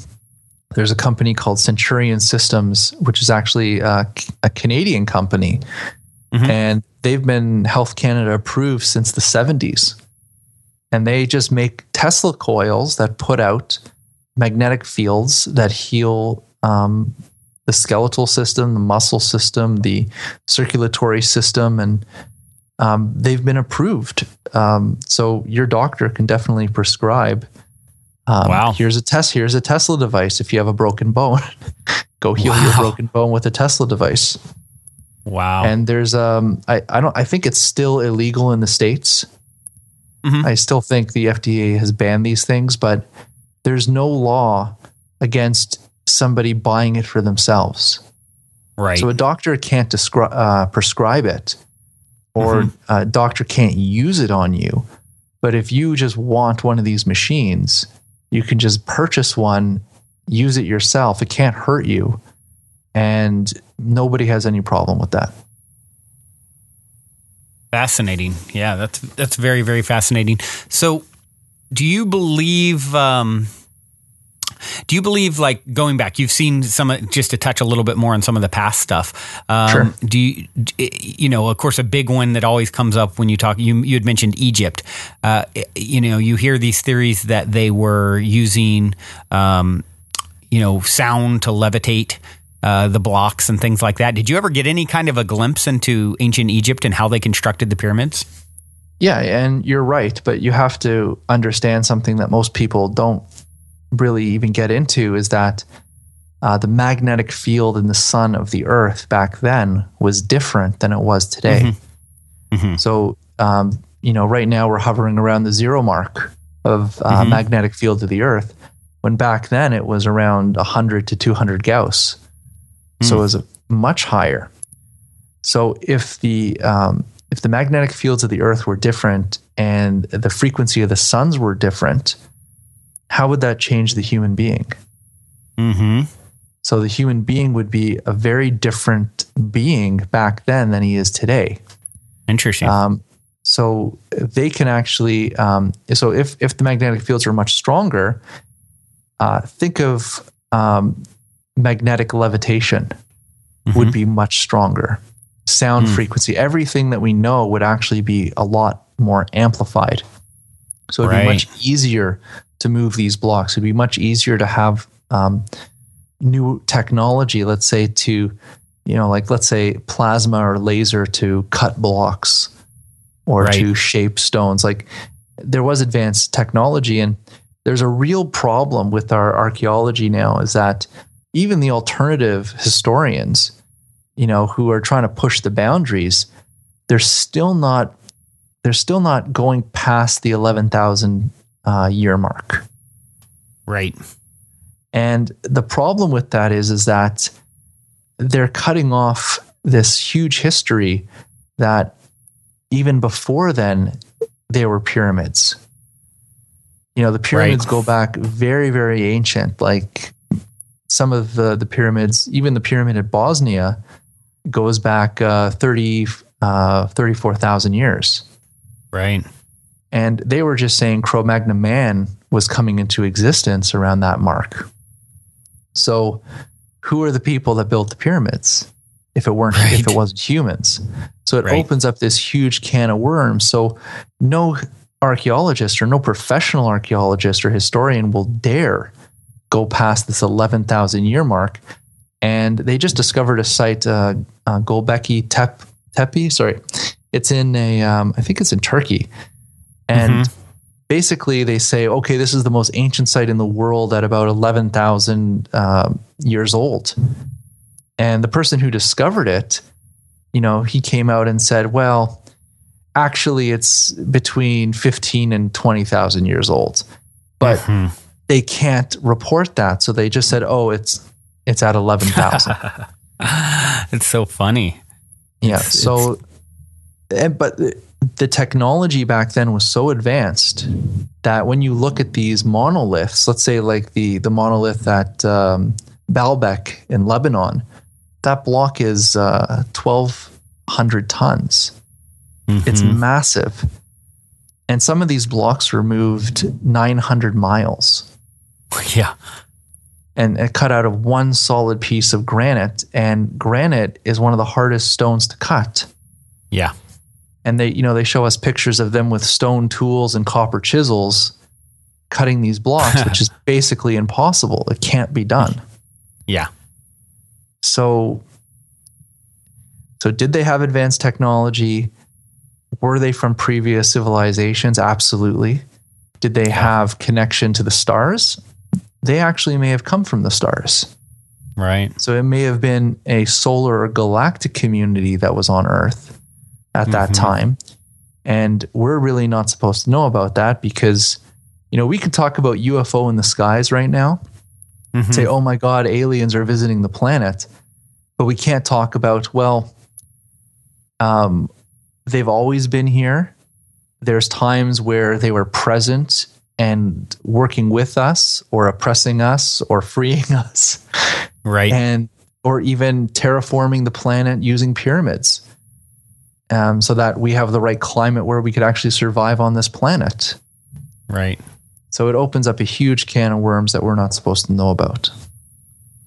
there's a company called Centurion Systems, which is actually uh, a Canadian company, Mhm. and they've been Health Canada approved since the 70s. And they just make Tesla coils that put out magnetic fields that heal um, the skeletal system, the muscle system, the circulatory system, and um, they've been approved. Um, so your doctor can definitely prescribe. Um, Wow. Here's a test. Here's a Tesla device. If you have a broken bone, go heal your broken bone with a Tesla device. Wow. And there's um, I, I don't I think it's still illegal in the states. Mhm. I still think the FDA has banned these things, but there's no law against somebody buying it for themselves. right. So a doctor can't descri- uh, prescribe it, or Mhm. a doctor can't use it on you. But if you just want one of these machines, you can just purchase one, use it yourself. It can't hurt you, and nobody has any problem with that. Fascinating. Yeah, that's that's very very fascinating. So, do you believe? Um, do you believe like going back? You've seen some just to touch a little bit more on some of the past stuff. Um, Sure. Do you? You know, of course, a big one that always comes up when you talk. You you had mentioned Egypt. Uh, you know, you hear these theories that they were using, um, you know, sound to levitate. Uh, the blocks and things like that. Did you ever get any kind of a glimpse into ancient Egypt and how they constructed the pyramids? Yeah, and you're right, but you have to understand something that most people don't really even get into is that uh, the magnetic field in the sun of the Earth back then was different than it was today. Mhm. So, um, you know, right now we're hovering around the zero mark of uh, Mhm. magnetic field of the Earth, when back then it was around 100 to 200 Gauss. So it was much higher. So if the um, if the magnetic fields of the Earth were different and the frequency of the suns were different, how would that change the human being? Mm-hmm. So the human being would be a very different being back then than he is today. Interesting. Um, so they can actually, um, so if, if the magnetic fields are much stronger, uh, think of um, magnetic levitation would Mhm. be much stronger. Sound Hmm. frequency, everything that we know would actually be a lot more amplified. So it'd Right. be much easier to move these blocks. It'd be much easier to have um, new technology, let's say to, you know, like let's say plasma or laser to cut blocks or Right. to shape stones. Like there was advanced technology and there's a real problem with our archaeology now is that even the alternative historians, you know, who are trying to push the boundaries, they're still not they're still not going past the 11,000 uh, year mark. right. And the problem with that is, is that they're cutting off this huge history that even before then there were pyramids. You know, the pyramids Right. go back very, very ancient. Like some of the, the pyramids, even the pyramid at Bosnia goes back uh, 30, uh, 34,000 years. Right. And they were just saying Cro Magnon man was coming into existence around that mark. So, who are the people that built the pyramids if it weren't if it wasn't humans? So it Right. opens up this huge can of worms. So no archaeologist or no professional archaeologist or historian will dare go past this 11,000 year mark. And they just discovered a site, uh, uh, Göbekli Tep- Tepe. Sorry, it's in a, um, I think it's in Turkey. And basically, they say, okay, this is the most ancient site in the world at about 11,000 um, years old. And the person who discovered it, you know, he came out and said, well, actually, it's between 15 and 20,000 years old. But Mhm. they can't report that. So they just said, oh, it's, it's at 11,000. it's so funny. Yeah. It's- so, and, but the- technology back then was so advanced that when you look at these monoliths, let's say like the the monolith at um, Baalbek in Lebanon, that block is uh, twelve hundred tons. It's Mhm. massive, and some of these blocks were moved nine hundred miles yeah. and, and cut out of one solid piece of granite. And granite is one of the hardest stones to cut. Yeah. And they you know they show us pictures of them with stone tools and copper chisels cutting these blocks which is basically impossible. It can't be done. Yeah. so so did they have advanced technology? Were they from previous civilizations? Absolutely. Did they have connection to the stars? They actually may have come from the stars. Right. so it may have been a solar or galactic community that was on Earth at that Mhm. time. And we're really not supposed to know about that because, you know, we can talk about UFO in the skies right now, Mhm. say, oh my God, aliens are visiting the planet. But we can't talk about, well, um, they've always been here. There's times where they were present and working with us or oppressing us or freeing us right. and or even terraforming the planet using pyramids um, so that we have the right climate where we could actually survive on this planet right. so it opens up a huge can of worms that we're not supposed to know about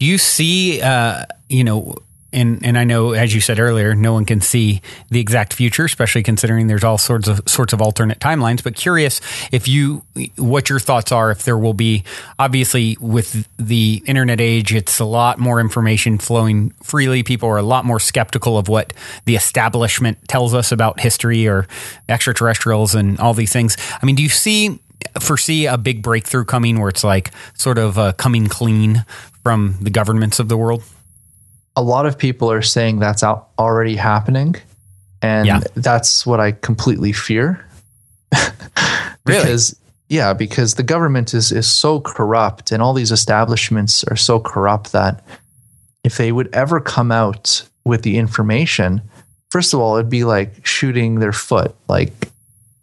you see, uh, you know, and and I know, as you said earlier, no one can see the exact future, especially considering there's all sorts of sorts of alternate timelines. But curious if you, what your thoughts are, if there will be, obviously, with the internet age, it's a lot more information flowing freely. People are a lot more skeptical of what the establishment tells us about history or extraterrestrials and all these things. I mean, do you see? Foresee a big breakthrough coming where it's like sort of uh, coming clean from the governments of the world? A lot of people are saying that's out already happening and Yeah. that's what i completely fear. Because yeah because the government is is so corrupt and all these establishments are so corrupt that if they would ever come out with the information first of all it'd be like shooting their foot. Like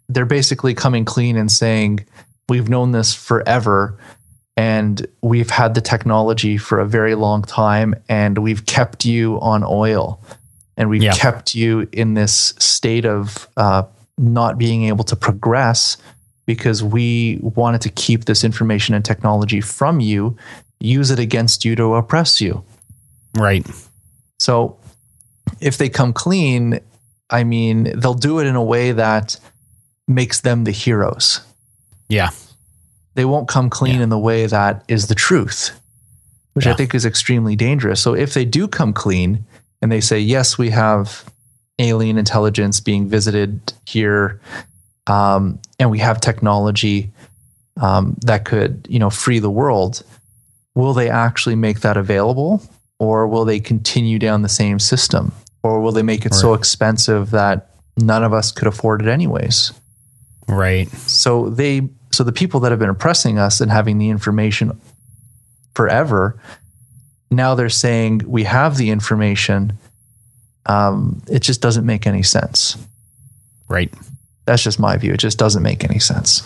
they're basically coming clean and saying we've known this forever and we've had the technology for a very long time and we've kept you on oil and we've Yeah. kept you in this state of uh, not being able to progress because we wanted to keep this information and technology from you use it against you to oppress you Right. so if they come clean, I mean, they'll do it in a way that makes them the heroes. Yeah. They won't come clean Yeah. in the way that is the truth, which I think is extremely dangerous. So if they do come clean and they say, yes, we have alien intelligence being visited here, um, and we have technology um, that could, you know, free the world, will they actually make that available? Or will they continue down the same system? Or will they make it so expensive that none of us could afford it anyways? Right. So they so the people that have been oppressing us and having the information forever, now they're saying we have the information. Um, it just doesn't make any sense. Right. That's just my view. It just doesn't make any sense.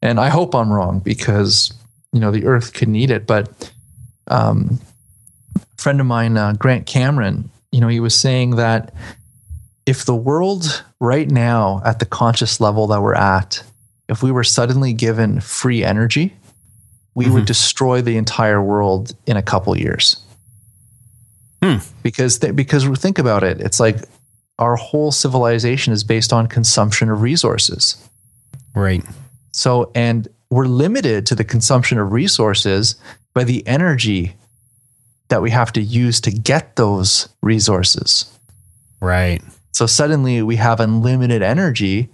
And I hope I'm wrong because you know the Earth could need it. But um, a friend of mine, uh, Grant Cameron, you know, he was saying that if the world right now at the conscious level that we're at, if we were suddenly given free energy, we would Mhm. destroy the entire world in a couple years. Hmm. Because th- because think about it, it's like our whole civilization is based on consumption of resources. Right. So, and we're limited to the consumption of resources by the energy that we have to use to get those resources. Right. So, suddenly we have unlimited energy.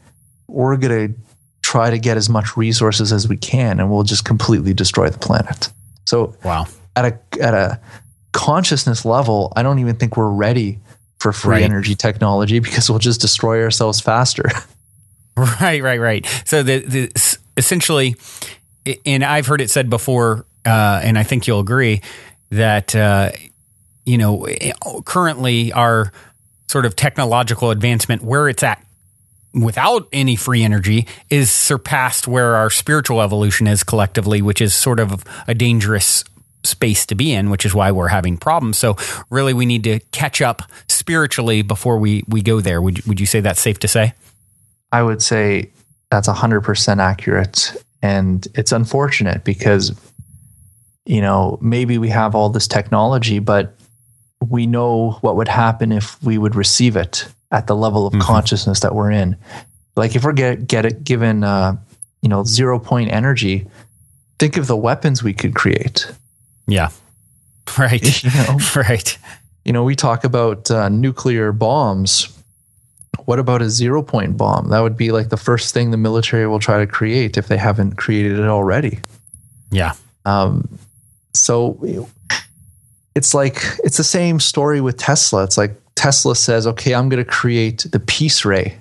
We're going to try to get as much resources as we can, and we'll just completely destroy the planet. So, Wow. at a, at a consciousness level, I don't even think we're ready for free Right. energy technology because we'll just destroy ourselves faster. Right, right, right. So the, the essentially, and I've heard it said before, uh, and I think you'll agree that uh, you know currently our sort of technological advancement where it's at without any free energy is surpassed where our spiritual evolution is collectively, which is sort of a dangerous space to be in, which is why we're having problems. So really, we need to catch up spiritually before we we go there. Would would you say that's safe to say? I would say that's 100% accurate. And it's unfortunate because, you know, maybe we have all this technology, but we know what would happen if we would receive it at the level of Mhm. consciousness that we're in. Like if we're get, get it given, uh, you know, zero point energy, think of the weapons we could create. Yeah. Right. You know, right. you know, we talk about uh, nuclear bombs. What about a zero point bomb? That would be like the first thing the military will try to create if they haven't created it already. Yeah. Um, so it's like it's the same story with Tesla. It's like Tesla says, "Okay, I'm going to create the peace ray,"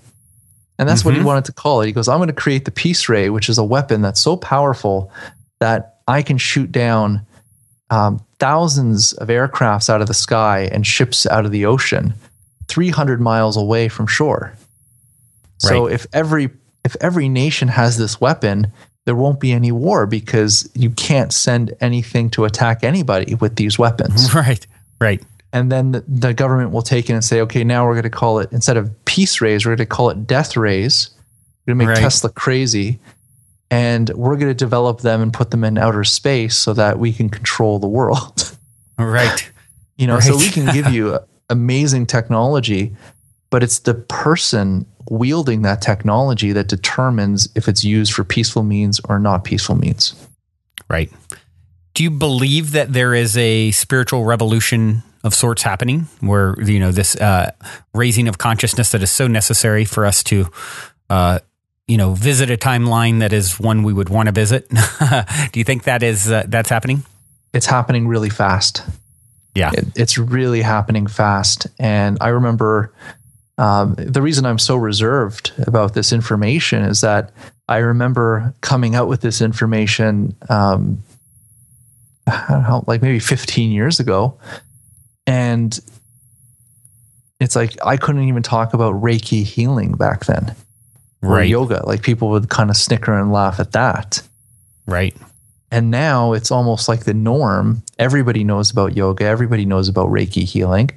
and that's what he Mhm. wanted to call it. He goes, "I'm going to create the peace ray, which is a weapon that's so powerful that I can shoot down um, thousands of aircrafts out of the sky and ships out of the ocean, 300 miles away from shore." So if every if every nation has this weapon, there won't be any war because you can't send anything to attack anybody with these weapons. Right. Right. And then the, the government will take it and say, okay, now we're going to call it instead of peace rays, we're going to call it death rays. We're going to make Right. Tesla crazy, and we're going to develop them and put them in outer space so that we can control the world. Right. You know, so we can give you amazing technology, but it's the person wielding that technology that determines if it's used for peaceful means or not peaceful means. Right. Do you believe that there is a spiritual revolution of sorts happening where, you know, this uh, raising of consciousness that is so necessary for us to, uh, you know, visit a timeline that is one we would want to visit? Do you think that is uh, that's happening? It's happening really fast. Yeah. It, it's really happening fast. And I remember um, the reason I'm so reserved about this information is that I remember coming out with this information, um, I don't know, like maybe 15 years ago. And it's like I couldn't even talk about Reiki healing back then or Right. yoga. Like people would kind of snicker and laugh at that. Right. And now it's almost like the norm. Everybody knows about yoga, everybody knows about Reiki healing.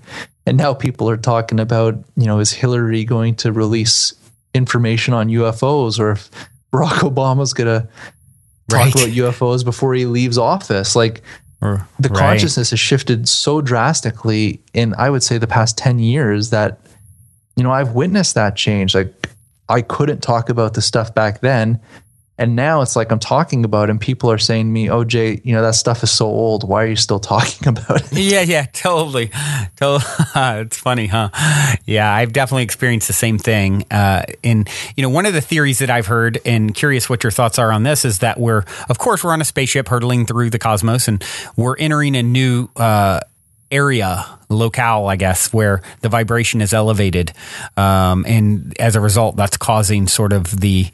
And now people are talking about, you know, is Hillary going to release information on UFOs or if Barack Obama's going to talk Right. about UFOs before he leaves office? Like Or- the right. consciousness has shifted so drastically in I would say the past 10 years that you know I've witnessed that change like I couldn't talk about the stuff back then and now it's like I'm talking about it and people are saying to me oh Jay you know that stuff is so old why are you still talking about it Yeah, yeah, totally. totally. it's funny, huh? Yeah, I've definitely experienced the same thing. Uh, and, you know, one of the theories that I've heard, and curious what your thoughts are on this, is that we're, of course, we're on a spaceship hurtling through the cosmos and we're entering a new, uh, area locale i guess where the vibration is elevated um, and as a result that's causing sort of the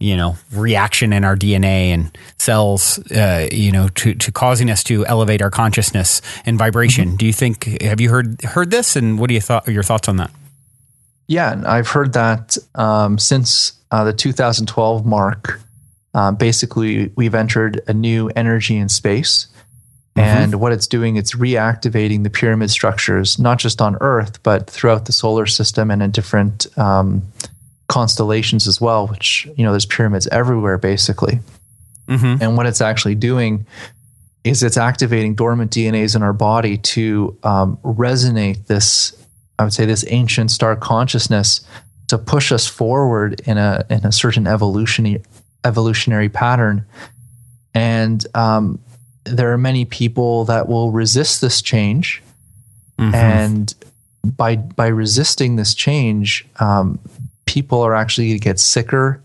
you know reaction in our DNA and cells, uh, you know, to, to causing us to elevate our consciousness and vibration. Do you think? Have you heard heard this? And what do you thought? Your thoughts on that? Yeah, I've heard that um, since uh, the 2012 mark. Um, basically, we've entered a new energy in space, and what it's doing, it's reactivating the pyramid structures, not just on Earth, but throughout the solar system and in different um, constellations as well. Which you know, there's pyramids everywhere, basically. Mm-hmm. And what it's actually doing is it's activating dormant DNAs in our body to um, resonate this, I would say, this ancient star consciousness to push us forward in a in a certain evolutionary evolutionary pattern. And um, there are many people that will resist this change, Mm-hmm. and by by resisting this change, um, people are actually going to get sicker.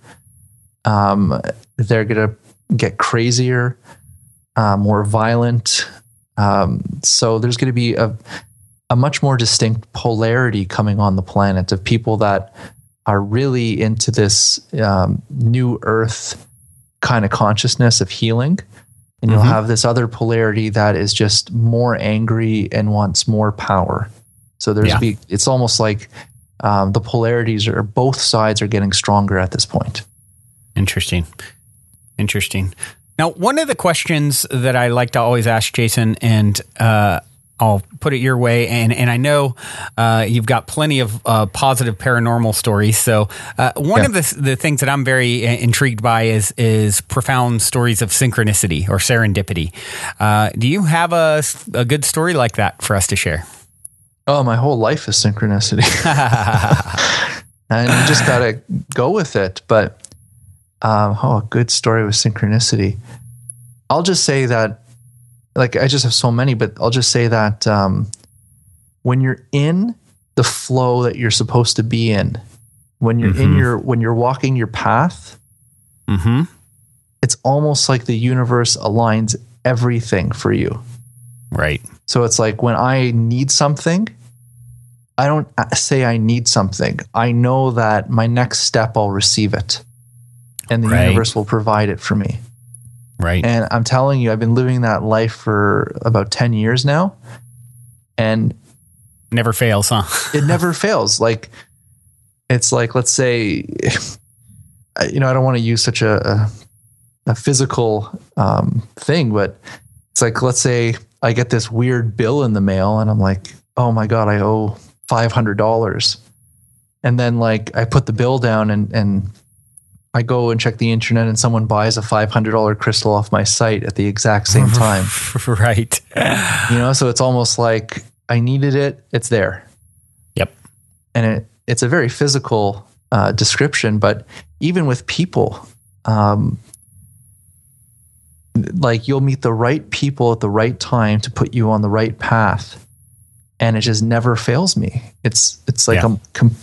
Um, they're going to get crazier, uh, more violent. Um, so there's going to be a a much more distinct polarity coming on the planet of people that are really into this um, new Earth kind of consciousness of healing. And you'll Mhm. have this other polarity that is just more angry and wants more power. So there's Yeah. be it's almost like um, the polarities are both sides are getting stronger at this point. Interesting. Interesting. Now, one of the questions that I like to always ask Jason, and uh, I'll put it your way, and, and I know uh, you've got plenty of uh, positive paranormal stories. So, uh, one Yeah. of the, the things that I'm very uh, intrigued by is is profound stories of synchronicity or serendipity. Uh, do you have a, a good story like that for us to share? Oh, my whole life is synchronicity. and you just got to go with it. But um, oh, a good story with synchronicity. I'll just say that, like, I just have so many, but I'll just say that um, when you're in the flow that you're supposed to be in, when you're in Mhm. your, when you're walking your path, mm-hmm. it's almost like the universe aligns everything for you. Right. So it's like when I need something, I don't say I need something. I know that my next step, I'll receive it. And the Right. universe will provide it for me. Right. And I'm telling you, I've been living that life for about 10 years now. And Never fails, huh? it never fails. Like, it's like, let's say, you know, I don't want to use such a, a, a physical um, thing, but it's like, let's say I get this weird bill in the mail and I'm like, oh my God, I owe $500. And then like I put the bill down and, and I go and check the internet and someone buys a $500 crystal off my site at the exact same time. right. you know, so it's almost like I needed it, it's there. Yep. And it, it's a very physical uh, description, but even with people, um, like you'll meet the right people at the right time to put you on the right path, and it just never fails me. It's it's like Yeah. I'm com-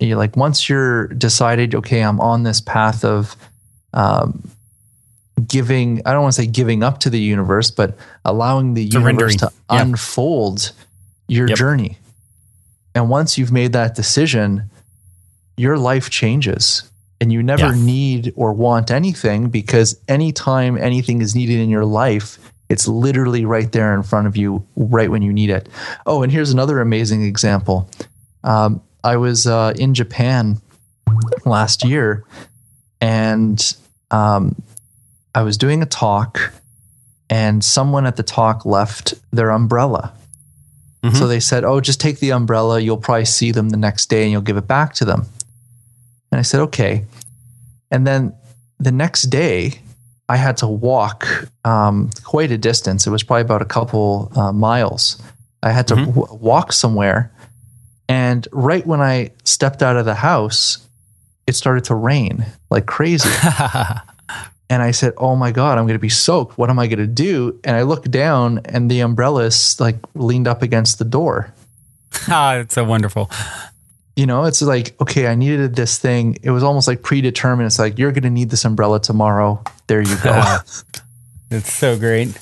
you're like once you're decided, okay, I'm on this path of um, giving. I don't want to say giving up to the universe, but allowing the universe to Yeah. unfold your Yep. journey. And once you've made that decision, your life changes and you never Yeah. need or want anything because anytime anything is needed in your life, it's literally right there in front of you, right when you need it. Oh, and here's another amazing example. Um, I was uh, in Japan last year and um, I was doing a talk and someone at the talk left their umbrella. Mhm. So they said, "Oh, just take the umbrella. You'll probably see them the next day, and you'll give it back to them." And I said, "Okay." And then the next day, I had to walk um, quite a distance. It was probably about a couple uh, miles. I had to Mhm. w- walk somewhere, and right when I stepped out of the house, it started to rain like crazy. And I said, "Oh my god, I'm going to be soaked. What am I going to do?" And I looked down, and the umbrella is like leaned up against the door. ah, it's so wonderful. You know, it's like, okay, I needed this thing. It was almost like predetermined. It's like you're going to need this umbrella tomorrow. There you go. It's so great.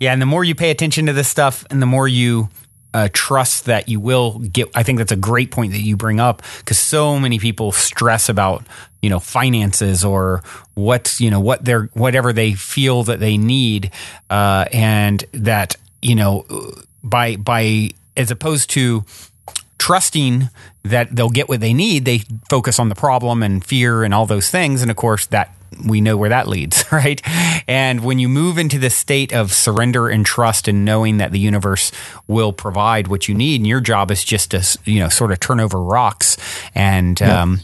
Yeah, and the more you pay attention to this stuff, and the more you uh, trust that you will get, I think that's a great point that you bring up because so many people stress about you know finances or what you know what they're whatever they feel that they need, uh, and that you know by by as opposed to trusting that they'll get what they need, they focus on the problem and fear and all those things. And of course, that we know where that leads, right? And when you move into this state of surrender and trust and knowing that the universe will provide what you need, and your job is just to, you know, sort of turn over rocks and, um,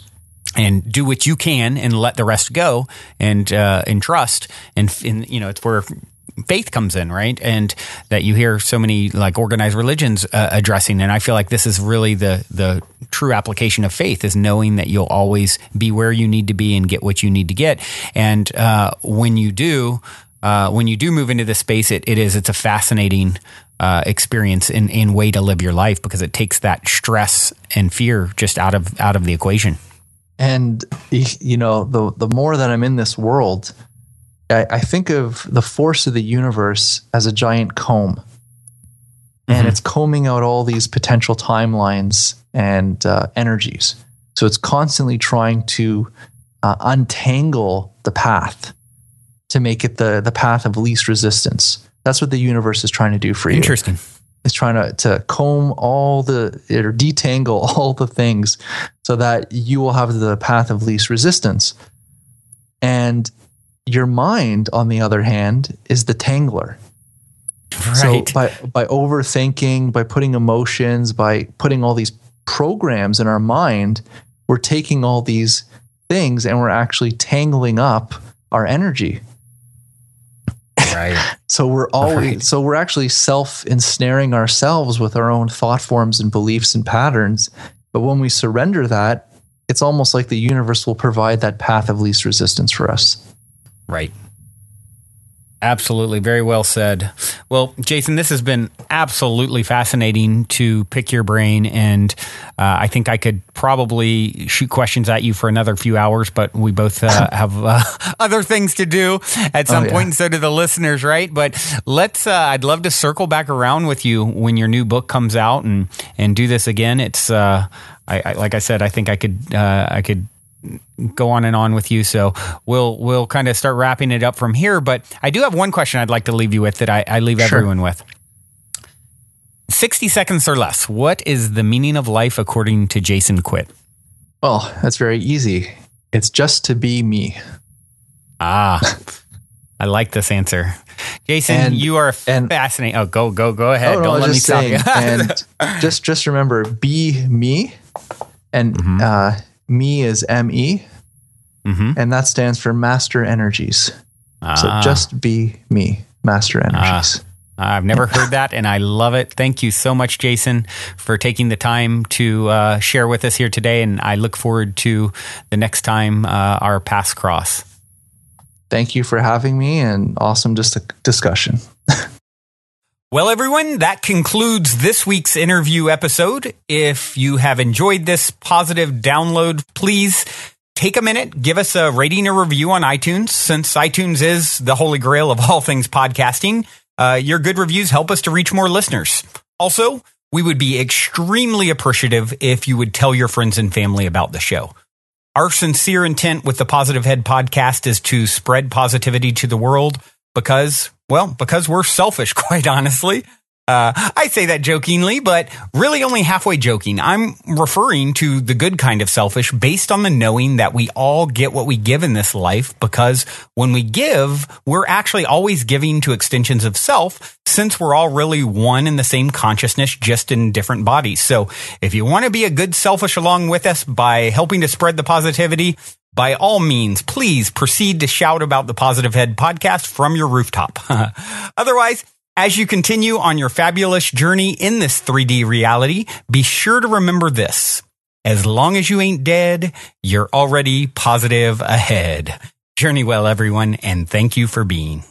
and do what you can and let the rest go and uh, and trust and, and you know it's where faith comes in right? And that you hear so many like organized religions uh, addressing. And I feel like this is really the the true application of faith is knowing that you'll always be where you need to be and get what you need to get. And uh, when you do uh, when you do move into this space it, it is it's a fascinating uh, experience in, in way to live your life because it takes that stress and fear just out of out of the equation. And you know the the more that i'm in this world I, I think of the force of the universe as a giant comb. And Mhm. it's combing out all these potential timelines and uh, energies. So it's constantly trying to uh, untangle the path to make it the the path of least resistance. That's what the universe is trying to do for you. Interesting. It's trying to, to comb all the or detangle all the things so that you will have the path of least resistance. And your mind, on the other hand, is the tangler. right So by by overthinking, by putting emotions, by putting all these programs in our mind, we're taking all these things and we're actually tangling up our energy. right So we're always Right. so we're actually self ensnaring ourselves with our own thought forms and beliefs and patterns. But when we surrender that, it's almost like the universe will provide that path of least resistance for us. Right. Absolutely. Very well said. Well, Jason, this has been absolutely fascinating to pick your brain. And uh, I think I could probably shoot questions at you for another few hours, but we both uh, have uh, other things to do at some Oh, yeah. point, and so do the listeners, right? But let's, uh, I'd love to circle back around with you when your new book comes out and, and do this again. It's, uh, I, I, like I said, I think I could, uh, I could go on and on with you. So we'll we'll kind of start wrapping it up from here. But I do have one question I'd like to leave you with that I, I leave Sure. everyone with. 60 seconds or less. What is the meaning of life according to Jason Quitt? Well, that's very easy. It's just to be me. Ah, I like this answer. Jason, And- you are and- fascinating. Oh, go, go, go ahead. Oh, no, Don't let me just stop you. and just just remember, be me, and Mhm. uh, me is M E, Mhm. and that stands for Master Energies. So Ah. just be me, Master Energies. I've never heard that, and I love it. Thank you so much, Jason, for taking the time to uh, share with us here today. And I look forward to the next time uh, our paths cross. Thank you for having me, and awesome dis- discussion. Well, everyone, that concludes this week's interview episode. If you have enjoyed this positive download, please take a minute, give us a rating or review on iTunes, since iTunes is the holy grail of all things podcasting. Uh, your good reviews help us to reach more listeners. Also, we would be extremely appreciative if you would tell your friends and family about the show. Our sincere intent with the Positive Head podcast is to spread positivity to the world because, well, because we're selfish, quite honestly. Uh, I say that jokingly, but really only halfway joking. I'm referring to the good kind of selfish based on the knowing that we all get what we give in this life because when we give, we're actually always giving to extensions of self since we're all really one in the same consciousness, just in different bodies. So if you want to be a good selfish along with us by helping to spread the positivity, by all means, please proceed to shout about the Positive Head podcast from your rooftop. Otherwise, as you continue on your fabulous journey in this 3D reality, be sure to remember this. As long as you ain't dead, you're already positive ahead. Journey well, everyone, and thank you for being.